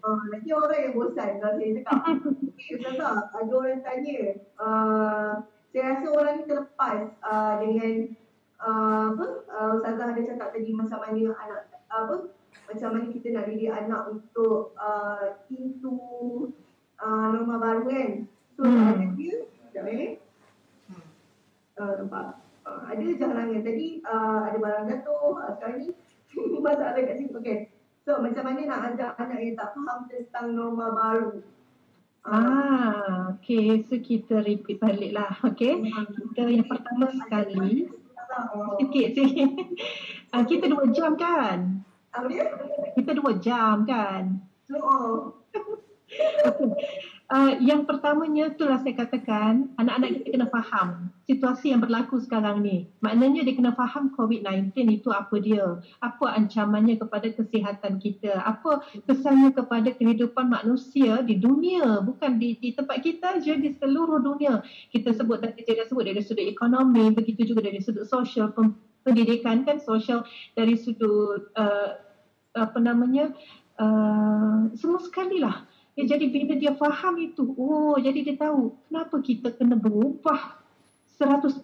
Ah, nanti orang yang bosan kalau saya cakap. Okay, Ustazah, ada orang tanya. Uh, saya rasa orang ni terlepas uh, dengan uh, apa uh, Ustazah ada cakap tadi macam mana anak apa macam mana kita nak didik anak untuk uh, into uh, norma baru kan. So Hmm. ada dia, sekejap eh. Uh, nampak. Uh, ada je halangan. Tadi uh, ada barang jatuh, uh, sekarang ni <laughs> masalah kat situ kan. So macam mana nak ajak anak yang tak faham tentang norma baru. Uh, Ah, okay. So kita repeat balik lah. Okay. Kita yang pertama sekali, uh, sikit sikit. <laughs> Ah, kita dua jam kan? apa dia? Kita dua jam kan? So, uh, Okay. Uh, yang pertamanya itulah saya katakan anak-anak kita kena faham situasi yang berlaku sekarang ni. Maknanya dia kena faham COVID-19 itu apa dia, apa ancamannya kepada kesihatan kita, apa kesannya kepada kehidupan manusia di dunia, bukan di, di tempat kita je di seluruh dunia. Kita sebut tadi saya dah sebut dari sudut ekonomi, begitu juga dari sudut sosial, pendidikan kan sosial dari sudut uh, apa namanya uh, semua sekali lah. Ya, jadi bila dia faham itu, oh jadi dia tahu kenapa kita kena berubah 100%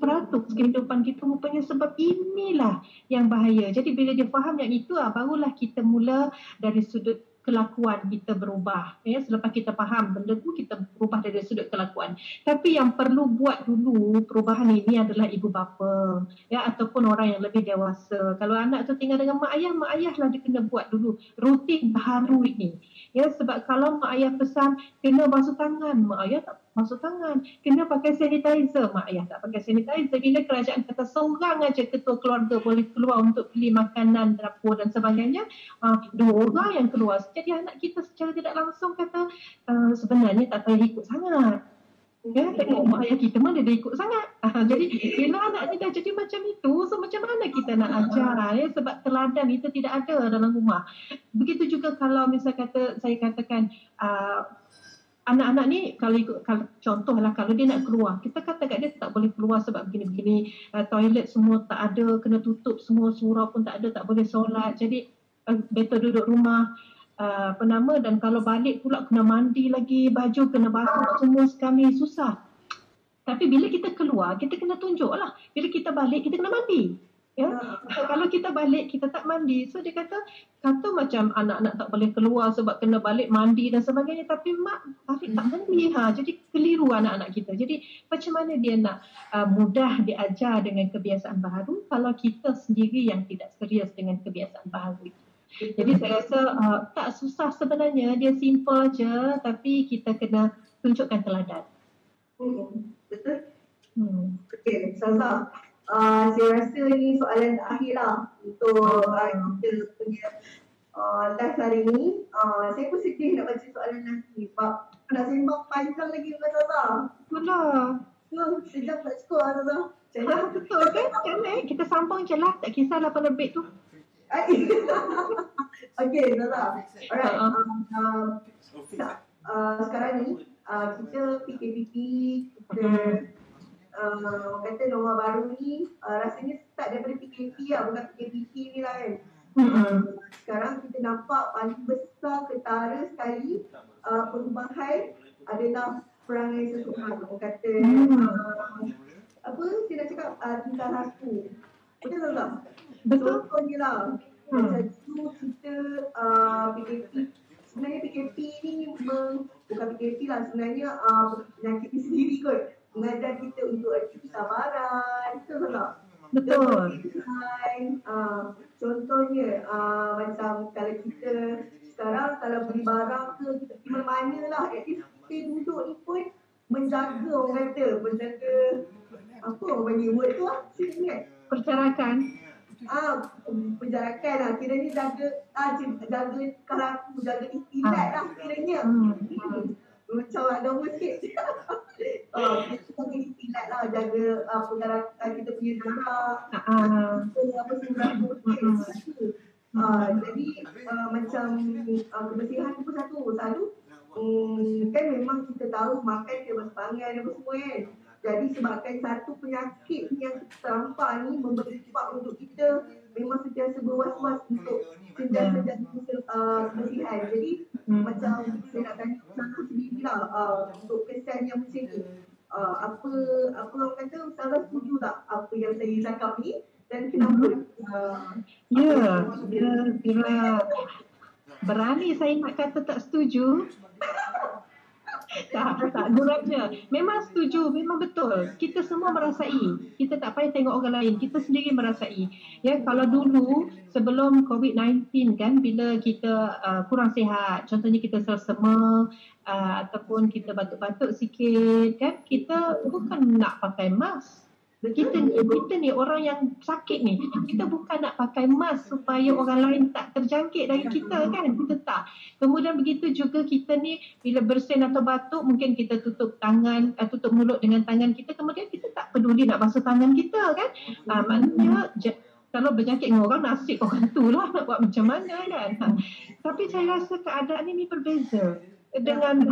kehidupan kita rupanya sebab inilah yang bahaya. Jadi bila dia faham yang itu, ah, barulah kita mula dari sudut kelakuan kita berubah. Ya, selepas kita faham benda tu kita berubah dari sudut kelakuan. Tapi yang perlu buat dulu perubahan ini adalah ibu bapa ya ataupun orang yang lebih dewasa. Kalau anak tu tinggal dengan mak ayah, mak ayah lah dia kena buat dulu rutin baru ini. Ya sebab kalau mak ayah pesan kena basuh tangan, mak ayah tak basuh tangan. Kena pakai sanitizer, mak ayah tak pakai sanitizer. Bila kerajaan kata seorang aja ketua keluarga boleh keluar untuk beli makanan, dapur dan sebagainya, uh, dua orang yang keluar. Jadi anak kita secara tidak langsung kata uh, sebenarnya tak payah ikut sangat. Ya, tengok mak ayah kita mana dia ikut sangat. Ah, jadi bila anak ni dah jadi macam itu, so macam mana kita nak ajar ya sebab teladan itu tidak ada dalam rumah. Begitu juga kalau misal kata saya katakan uh, anak-anak ni kalau ikut kalau, contohlah kalau dia nak keluar, kita kata kat dia tak boleh keluar sebab begini-begini, uh, toilet semua tak ada, kena tutup semua surau pun tak ada, tak boleh solat. Jadi uh, better duduk rumah uh, apa nama dan kalau balik pula kena mandi lagi, baju kena basuh semua sekali susah. Tapi bila kita keluar, kita kena tunjuk lah. Bila kita balik, kita kena mandi. Ya, so, kalau kita balik kita tak mandi, so dia kata kata macam anak-anak tak boleh keluar sebab kena balik mandi dan sebagainya. Tapi mak Afiq tak mandi ha, jadi keliru anak-anak kita. Jadi macam mana dia nak uh, mudah diajar dengan kebiasaan baru kalau kita sendiri yang tidak serius dengan kebiasaan baru itu. Jadi saya rasa uh, tak susah sebenarnya, dia simple je tapi kita kena tunjukkan teladan. hmm, betul. Hmm. Okay, Ustazah. Uh, saya rasa ni soalan terakhir lah untuk uh, kita punya uh, live hari ni. Uh, saya pun sedih nak baca soalan last ni sebab nak sembang panjang lagi dengan Ustazah. Itulah. So, sejam tak cukup lah. Saya Ah, betul kan? Jangan eh. Kita sambung je lah. Tak kisahlah penerbit tu. <laughs> okay, Ustazah. Alright. Um, um, uh, sekarang ni uh, kita PKPP, kita uh, kata norma baru ni uh, rasanya start daripada PKP lah, bukan PKPP ni lah kan. Hmm. Sekarang kita nampak paling besar ketara sekali uh, perubahan adalah perangai seseorang. Orang kata uh, apa saya nak cakap uh, tingkah laku. Betul tak tak? Betul. Contohnya lah. Hmm. Macam dulu kita uh, PKP sebenarnya PKP ni meng, bukan PKP lah sebenarnya uh, penyakit ni sendiri kot. Mengajar kita untuk ada kesabaran. Betul tak? Betul. Deadline, uh, contohnya uh, macam kalau kita sekarang kalau beli barang ke kita pergi mana-mana lah at least kita duduk ni pun menjaga orang kata menjaga apa orang panggil word tu lah sini ingat Percarakan. ah penjarakan lah kiranya jaga ah jaga kalau aku jaga istilat lah kiranya Hmm. hmm. <laughs> macam agama sikit <laughs> ah kita jaga istilat lah jaga apa kalau kita punya darah Ah, apa semua uh, jadi uh, macam uh, kebersihan tu pun satu selalu um, kan memang kita tahu makan dia bersepangan apa semua kan jadi sebabkan satu penyakit yang terlampau ni memberi sebab untuk kita memang sentiasa berwas-was untuk sentiasa jaga uh, kebersihan jadi Hmm. macam saya nak tanya Ustazah sendiri lah uh, untuk kesan yang macam ni uh, apa apa orang kata Ustazah setuju tak apa yang saya cakap ni dan kenapa uh, Ya, bila, bila berani saya nak kata tak setuju. Tak, tak, duranya. Memang setuju, memang betul. Kita semua merasai. Kita tak payah tengok orang lain. Kita sendiri merasai. Ya, kalau dulu sebelum COVID-19 kan, bila kita uh, kurang sihat, contohnya kita selsema uh, ataupun kita batuk-batuk sikit kan, kita bukan nak pakai mask kita ni kita ni orang yang sakit ni. Kita bukan nak pakai mask supaya orang lain tak terjangkit dari kita kan? Kita tak. Kemudian begitu juga kita ni bila bersin atau batuk mungkin kita tutup tangan uh, tutup mulut dengan tangan kita. Kemudian kita tak peduli nak basuh tangan kita kan? Uh, maknanya j- kalau berjangkit dengan orang nasib orang tu lah nak buat macam mana kan? Ha. tapi saya rasa keadaan ini berbeza dengan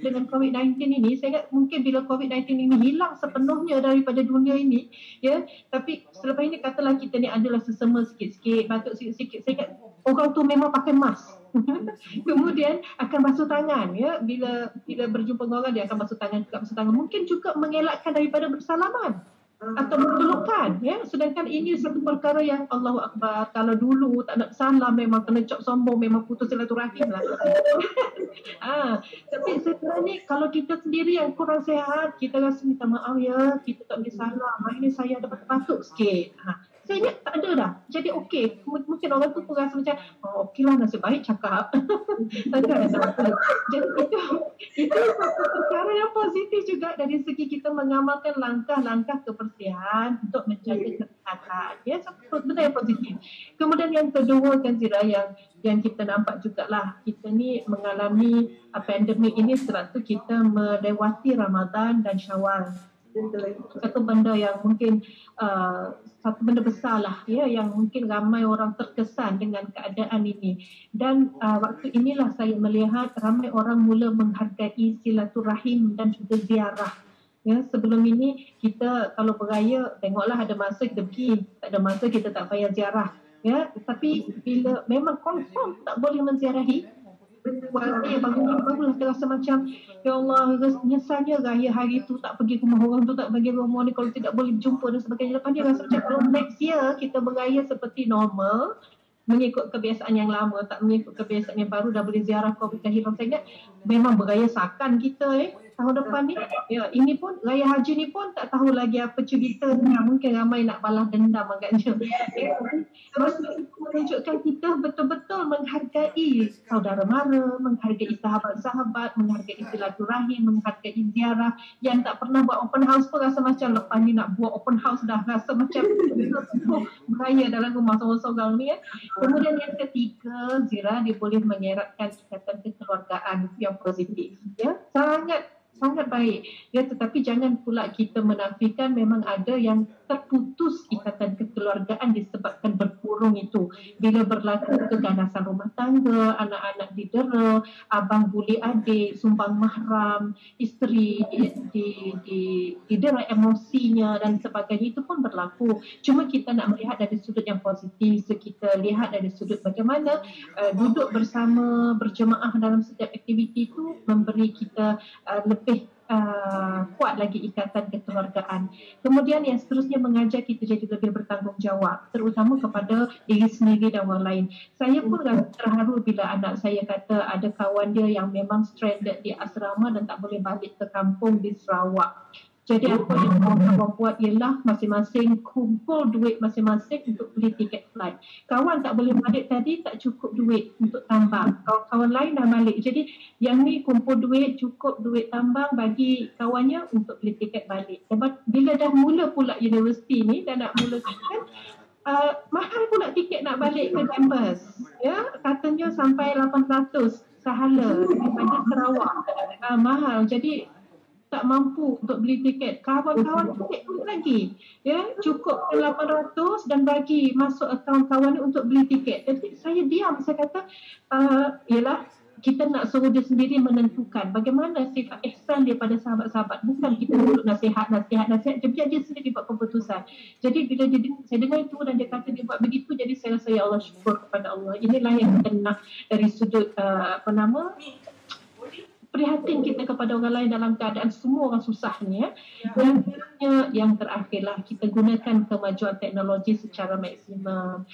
dengan COVID-19 ini, saya ingat mungkin bila COVID-19 ini hilang sepenuhnya daripada dunia ini, ya, tapi selepas ini katalah kita ni adalah sesama sikit-sikit, batuk sikit-sikit, saya ingat orang tu memang pakai mask. <laughs> Kemudian akan basuh tangan, ya, bila bila berjumpa dengan orang dia akan basuh tangan, juga basuh tangan. Mungkin juga mengelakkan daripada bersalaman atau berpelukan ya. Sedangkan ini satu perkara yang Allahu akbar. Kalau dulu tak nak salam memang kena cop sombong memang putus silaturahim lah. Ah <laughs> tapi sebenarnya kalau kita sendiri yang kurang sihat kita rasa minta maaf ya kita tak boleh salam. Hari ni saya ada batuk-batuk sikit. Ha saya tak ada dah. Jadi okey. M- Mungkin orang tu pun rasa macam, oh okey lah nasib baik cakap. <laughs> tak ada apa Jadi itu, itu satu perkara yang positif juga dari segi kita mengamalkan langkah-langkah kebersihan untuk menjaga kesihatan. Ya, satu benda yang positif. Kemudian yang kedua kan Zira yang yang kita nampak jugalah kita ni mengalami pandemik ini sewaktu kita melewati Ramadan dan Syawal satu benda yang mungkin uh, satu benda besar lah ya yang mungkin ramai orang terkesan dengan keadaan ini. Dan uh, waktu inilah saya melihat ramai orang mula menghargai silaturahim dan juga ziarah. Ya sebelum ini kita kalau beraya tengoklah ada masa kita pergi tak ada masa kita tak payah ziarah. Ya tapi bila memang confirm tak boleh menziarahi Ni barulah terasa macam Ya Allah nyesalnya raya hari tu tak pergi rumah orang tu tak pergi rumah ni kalau tidak boleh jumpa dan sebagainya. Lepas ni rasa macam kalau next year kita beraya seperti normal mengikut kebiasaan yang lama tak mengikut kebiasaan yang baru dah boleh ziarah COVID dah hilang memang beraya sakan kita eh tahun depan ni ya ini pun raya haji ni pun tak tahu lagi apa cerita ni mungkin ramai nak balas dendam agaknya <laughs> ya, menunjukkan kita betul-betul menghargai saudara mara menghargai sahabat-sahabat menghargai silaturahim menghargai ziarah yang tak pernah buat open house pun rasa macam lepas ni nak buat open house dah rasa macam <laughs> beraya dalam rumah seorang-seorang ni ya. Kemudian yang ketiga, Zira dia boleh mengeratkan ikatan kekeluargaan yang positif. Ya, sangat sangat baik. Ya, tetapi jangan pula kita menafikan memang ada yang terputus ikatan kekeluargaan disebabkan berkurung itu. Bila berlaku keganasan rumah tangga, anak-anak didera, abang buli adik, sumbang mahram, isteri di, di, di, didera emosinya dan sebagainya itu pun berlaku. Cuma kita nak melihat dari sudut yang positif. So, kita lihat dari sudut bagaimana uh, duduk bersama, berjemaah dalam setiap aktiviti itu memberi kita uh, lebih uh, kuat lagi ikatan kekeluargaan. Kemudian yang seterusnya mengajar kita jadi lebih bertanggungjawab terutama kepada diri sendiri dan orang lain. Saya pun rasa terharu bila anak saya kata ada kawan dia yang memang stranded di asrama dan tak boleh balik ke kampung di Sarawak. Jadi apa yang kawan-kawan buat ialah masing-masing kumpul duit masing-masing untuk beli tiket flight. Kawan tak boleh balik tadi tak cukup duit untuk tambang. Kawan-kawan lain dah balik. Jadi yang ni kumpul duit cukup duit tambang bagi kawannya untuk beli tiket balik. Lepas bila dah mula pula universiti ni dah nak mula kan uh, mahal pula tiket nak balik ke kampus. Ya, katanya sampai 800 sahala daripada Sarawak. Uh, mahal. Jadi tak mampu untuk beli tiket. Kawan-kawan tiket pun lagi. Ya, cukup 800 dan bagi masuk akaun kawan ni untuk beli tiket. Jadi saya diam, saya kata, uh, yalah kita nak suruh dia sendiri menentukan bagaimana sifat ihsan dia pada sahabat-sahabat. Bukan kita duduk nasihat, nasihat, nasihat. Dia biar dia sendiri buat keputusan. Jadi bila dia, saya dengar itu dan dia kata dia buat begitu, jadi saya rasa ya Allah syukur kepada Allah. Inilah yang kita nak dari sudut uh, apa nama prihatin kita kepada orang lain dalam keadaan semua orang susah ni ya. Dan yang, yang terakhirlah kita gunakan kemajuan teknologi secara maksimum.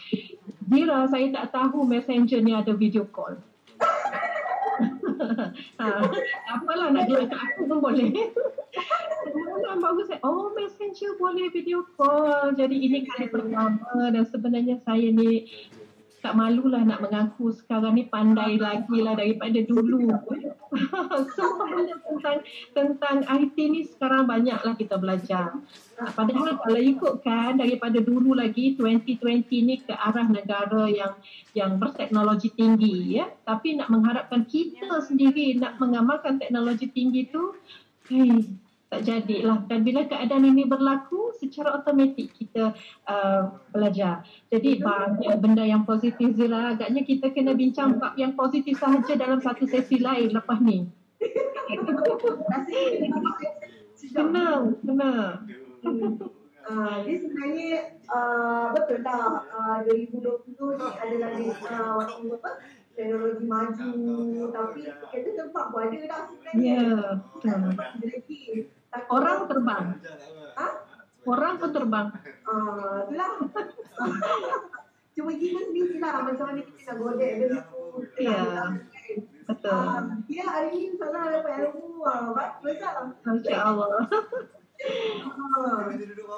Dira saya tak tahu messenger ni ada video call. <laughs> ha, apalah nak kat aku pun boleh. Kemudian baru saya, oh messenger boleh video call. Jadi ini kali pertama dan sebenarnya saya ni tak malulah nak mengaku sekarang ni pandai lagi lah daripada dulu. <laughs> Benda tentang tentang IT ni sekarang banyaklah kita belajar. Padahal kalau ikutkan daripada dulu lagi 2020 ni ke arah negara yang yang berteknologi tinggi ya. Tapi nak mengharapkan kita sendiri nak mengamalkan teknologi tinggi tu, hey, tak jadilah. Dan bila keadaan ini berlaku secara automatik kita uh, belajar. Jadi banyak benda yang positif Zira agaknya kita kena bincang bab yang positif sahaja dalam satu sesi lain lepas ni. Senang senang. Uh, dia sebenarnya uh, betul lah uh, 2020 ni adalah uh, waktu apa? Teknologi maju. Tapi kita tempat pun ada dah sebenarnya. Ya, yeah, betul. Orang terbang. Ha? Orang pun terbang. <laughs> Ah, uh, itulah. Cuma kita sendiri lah macam mana kita godek dia tu. Ya. Betul. Uh, ya, hari ni sana dapat ilmu. Lah. Masya Allah. <laughs>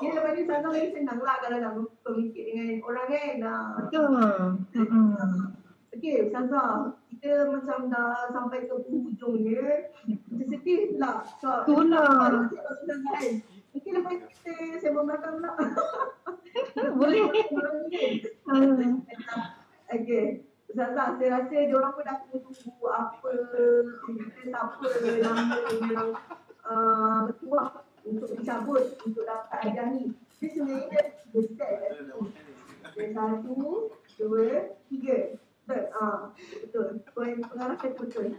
Ya, lepas ni sana lagi senang lah kalau nak berpikir dengan orang kan. Betul. Okay, Ustazah, kita macam dah sampai ke hujungnya. Kita sedih pula. So, Itulah. Mungkin lepas kita sembang belakang pula. Boleh. <laughs> okay. Ustazah, saya rasa dia orang pun dah tunggu apa, kita siapa nama yang uh, bertuah untuk dicabut, untuk dapat ajar ni. Dia sebenarnya besar. Satu, dua, tiga. Betul. Ah, betul. Poin pengarah saya betul.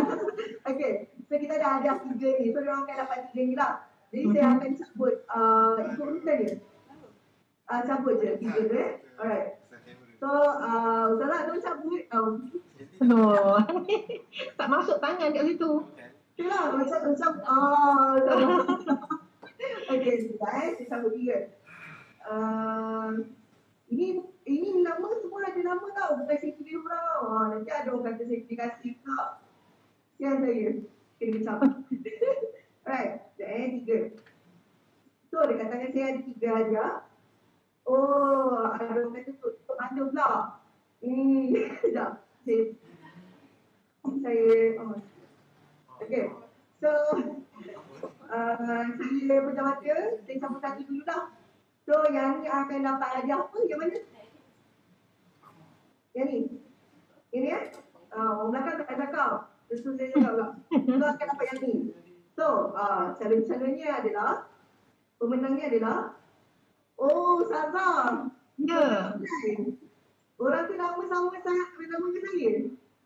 <laughs> Okey. So kita dah ada tiga ni. So orang akan dapat tiga ni lah. Jadi saya akan cabut uh, ikut urutan dia. Uh, cabut je tiga tu eh. Alright. So uh, Ustazah tu cabut. Uh, no. <laughs> tak masuk tangan kat situ. Itulah macam macam ah uh, Okey, sekejap eh. Saya cabut tiga. Uh, ini ini nama semua ada nama tau. Bukan safety dia orang ha, nanti ada orang kata safety kasih pula. Sian saya. Kena kecap <laughs> right. Sekejap eh tiga. So dia katakan saya ada tiga aja. Oh ada orang kata tu tutup mata pula. Hmm <laughs> sekejap. Saya saya oh. okay. So <laughs> uh, saya pejam mata. Saya sambung satu dulu lah. So yang ni akan dapat hadiah apa? Yang mana? Yang ni. Ini ya? Uh, orang belakang tak ada kau. Terus saya cakap pula. So akan dapat yang ni. So, uh, calon-calonnya adalah pemenangnya adalah Oh, Saza. Ya. Orang tu nama sama saya, nama ke saya?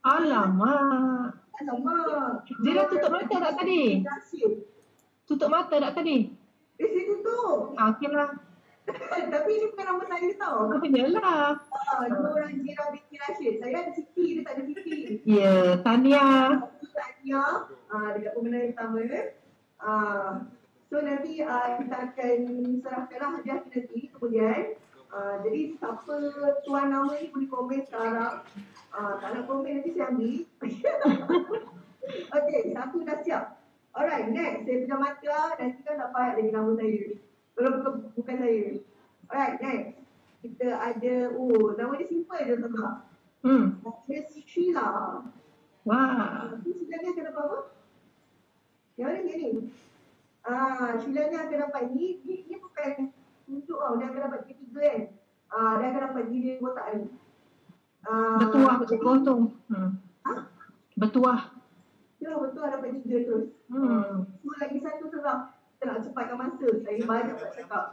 Alamak. Alamak. Dia dah tutup mata tak tadi? Tutup mata tak tadi? Eh, saya tutup. Ah, okey lah. Tapi ini bukan nama saya tau. Oh, yalah. Ah, dua orang Jira binti Rashid. Saya ada Siti, dia tak ada Siti. Ya, yeah, Tania. Tania, ah, dekat pemenang pertama. Ah, so nanti ah, kita akan serahkanlah hadiah kita nanti kemudian. Ah, jadi siapa tuan nama ni boleh komen sekarang. Ah, tak nak komen nanti saya ambil. <laughs> Okey, satu dah siap. Alright, next. Saya pejam mata. Nanti kan dapat lagi nama saya. Kalau bukan, bukan saya. Alright, next. Kita ada, oh, nama dia simple je Ustazah. Hmm. Dia Sheila. Wah. Ini Sheila ni akan dapat apa? Yang mana ni? Ah, Sheila ni akan dapat ni, ni, ni bukan untuk tau. Dia akan dapat ketiga kan. Ah, dia akan dapat diri kotak ni. Ah, Bertuah betul tu. Hmm. Bertuah. Ya, betul dapat tiga terus. Hmm. So lagi satu tu lah. Kita nak cepatkan masa. Saya banyak nak cakap.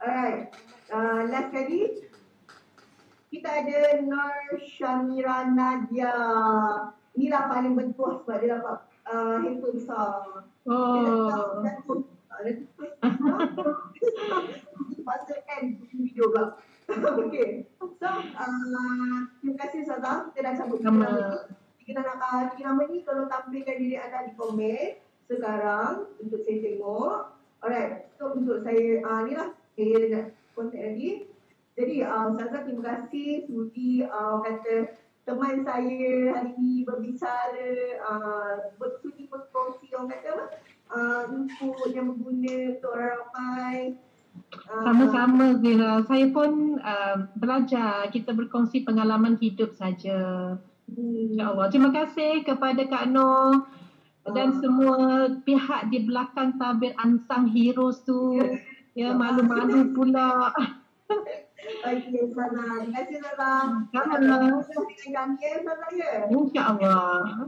Alright. Uh, last kali. Kita ada Nur Shamira Nadia. Inilah paling bertuah sebab dia dapat uh, handphone besar. Oh. Ah, Pasal kan video pula. okay. So, uh, terima kasih Sada. Kita dah cabut nama ni. Tiga nama, uh, tiga nama ni kalau tampilkan diri anda di komen sekarang untuk saya tengok. Alright. So, untuk saya, uh, ni lah. Saya nak contact lagi. Jadi, uh, Ustazah terima kasih sudi uh, kata teman saya hari ini berbicara, uh, bersudi berkongsi orang kata apa? Uh, info yang berguna untuk orang ramai. Ah, Sama-sama Zira. Saya pun uh, belajar. Kita berkongsi pengalaman hidup saja. Hmm. Ya Allah. Terima kasih kepada Kak Noh dan Ah. semua pihak di belakang tabir Unsung Heroes tu. Ya, malu-malu pula. <laughs> Okey, Sana. Terima kasih, Sana. Sama. Dengan kami, ya, Sana, ya? InsyaAllah.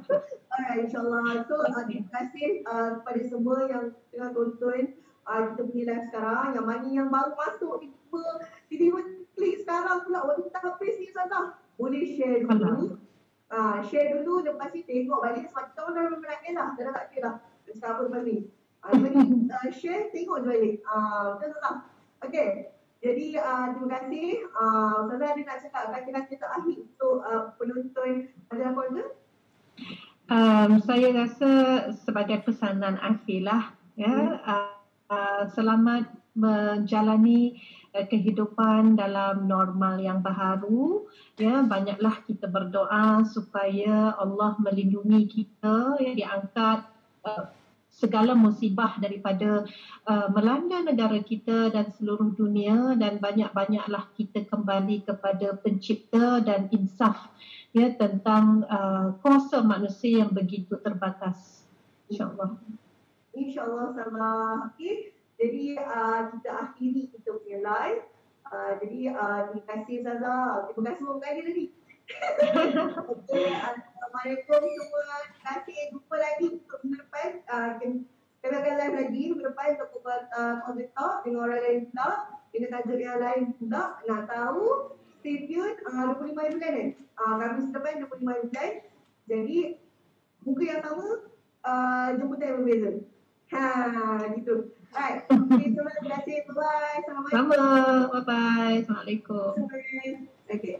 Alright, insyaAllah. So, uh, terima kasih uh, kepada semua yang tengah tonton uh, kita punya live sekarang. Yang mana yang baru masuk, tiba-tiba, tiba-tiba klik sekarang pula. Waktu kita habis ni, Sana. Boleh share dulu. Alah. Ah, share dulu, lepas ni tengok balik sebab kita orang dah nak lah. Dah tak kira lah. Cakap apa lepas ni. Ah, lepas ni, uh, <laughs> share, tengok je balik. Ah, betul tak? Okay. Jadi, uh, terima kasih. Uh, Ustazah ada nak cakap kata-kata terakhir untuk uh, penonton pada keluarga? Um, saya rasa sebagai pesanan akhir lah. Ya, uh, uh, selamat menjalani uh, kehidupan dalam normal yang baharu. Ya, banyaklah kita berdoa supaya Allah melindungi kita, ya, diangkat uh, segala musibah daripada uh, melanda negara kita dan seluruh dunia dan banyak-banyaklah kita kembali kepada pencipta dan insaf ya tentang uh, kuasa manusia yang begitu terbatas. InsyaAllah. InsyaAllah sama. Okay. Jadi, uh, kita akhiri kita punya live. Uh, jadi, uh, terima kasih Zaza. Terima kasih semua kali tadi. <laughs> okay. Assalamualaikum semua. Terima kasih. Jumpa lagi untuk minggu depan. Uh, kami akan live lagi minggu depan untuk buat uh, Covid Talk dengan orang lain pula. Dengan tajuk yang lain pula. Nak tahu? Stay tune. Uh, 25 bulan eh. Uh, Khamis depan 25 bulan. Jadi, muka yang sama, uh, jemputan yang berbeza. Ha, gitu. Alright. Okay, terima kasih. Bye-bye. Assalamualaikum. Sama. Bye-bye. Assalamualaikum. Okay.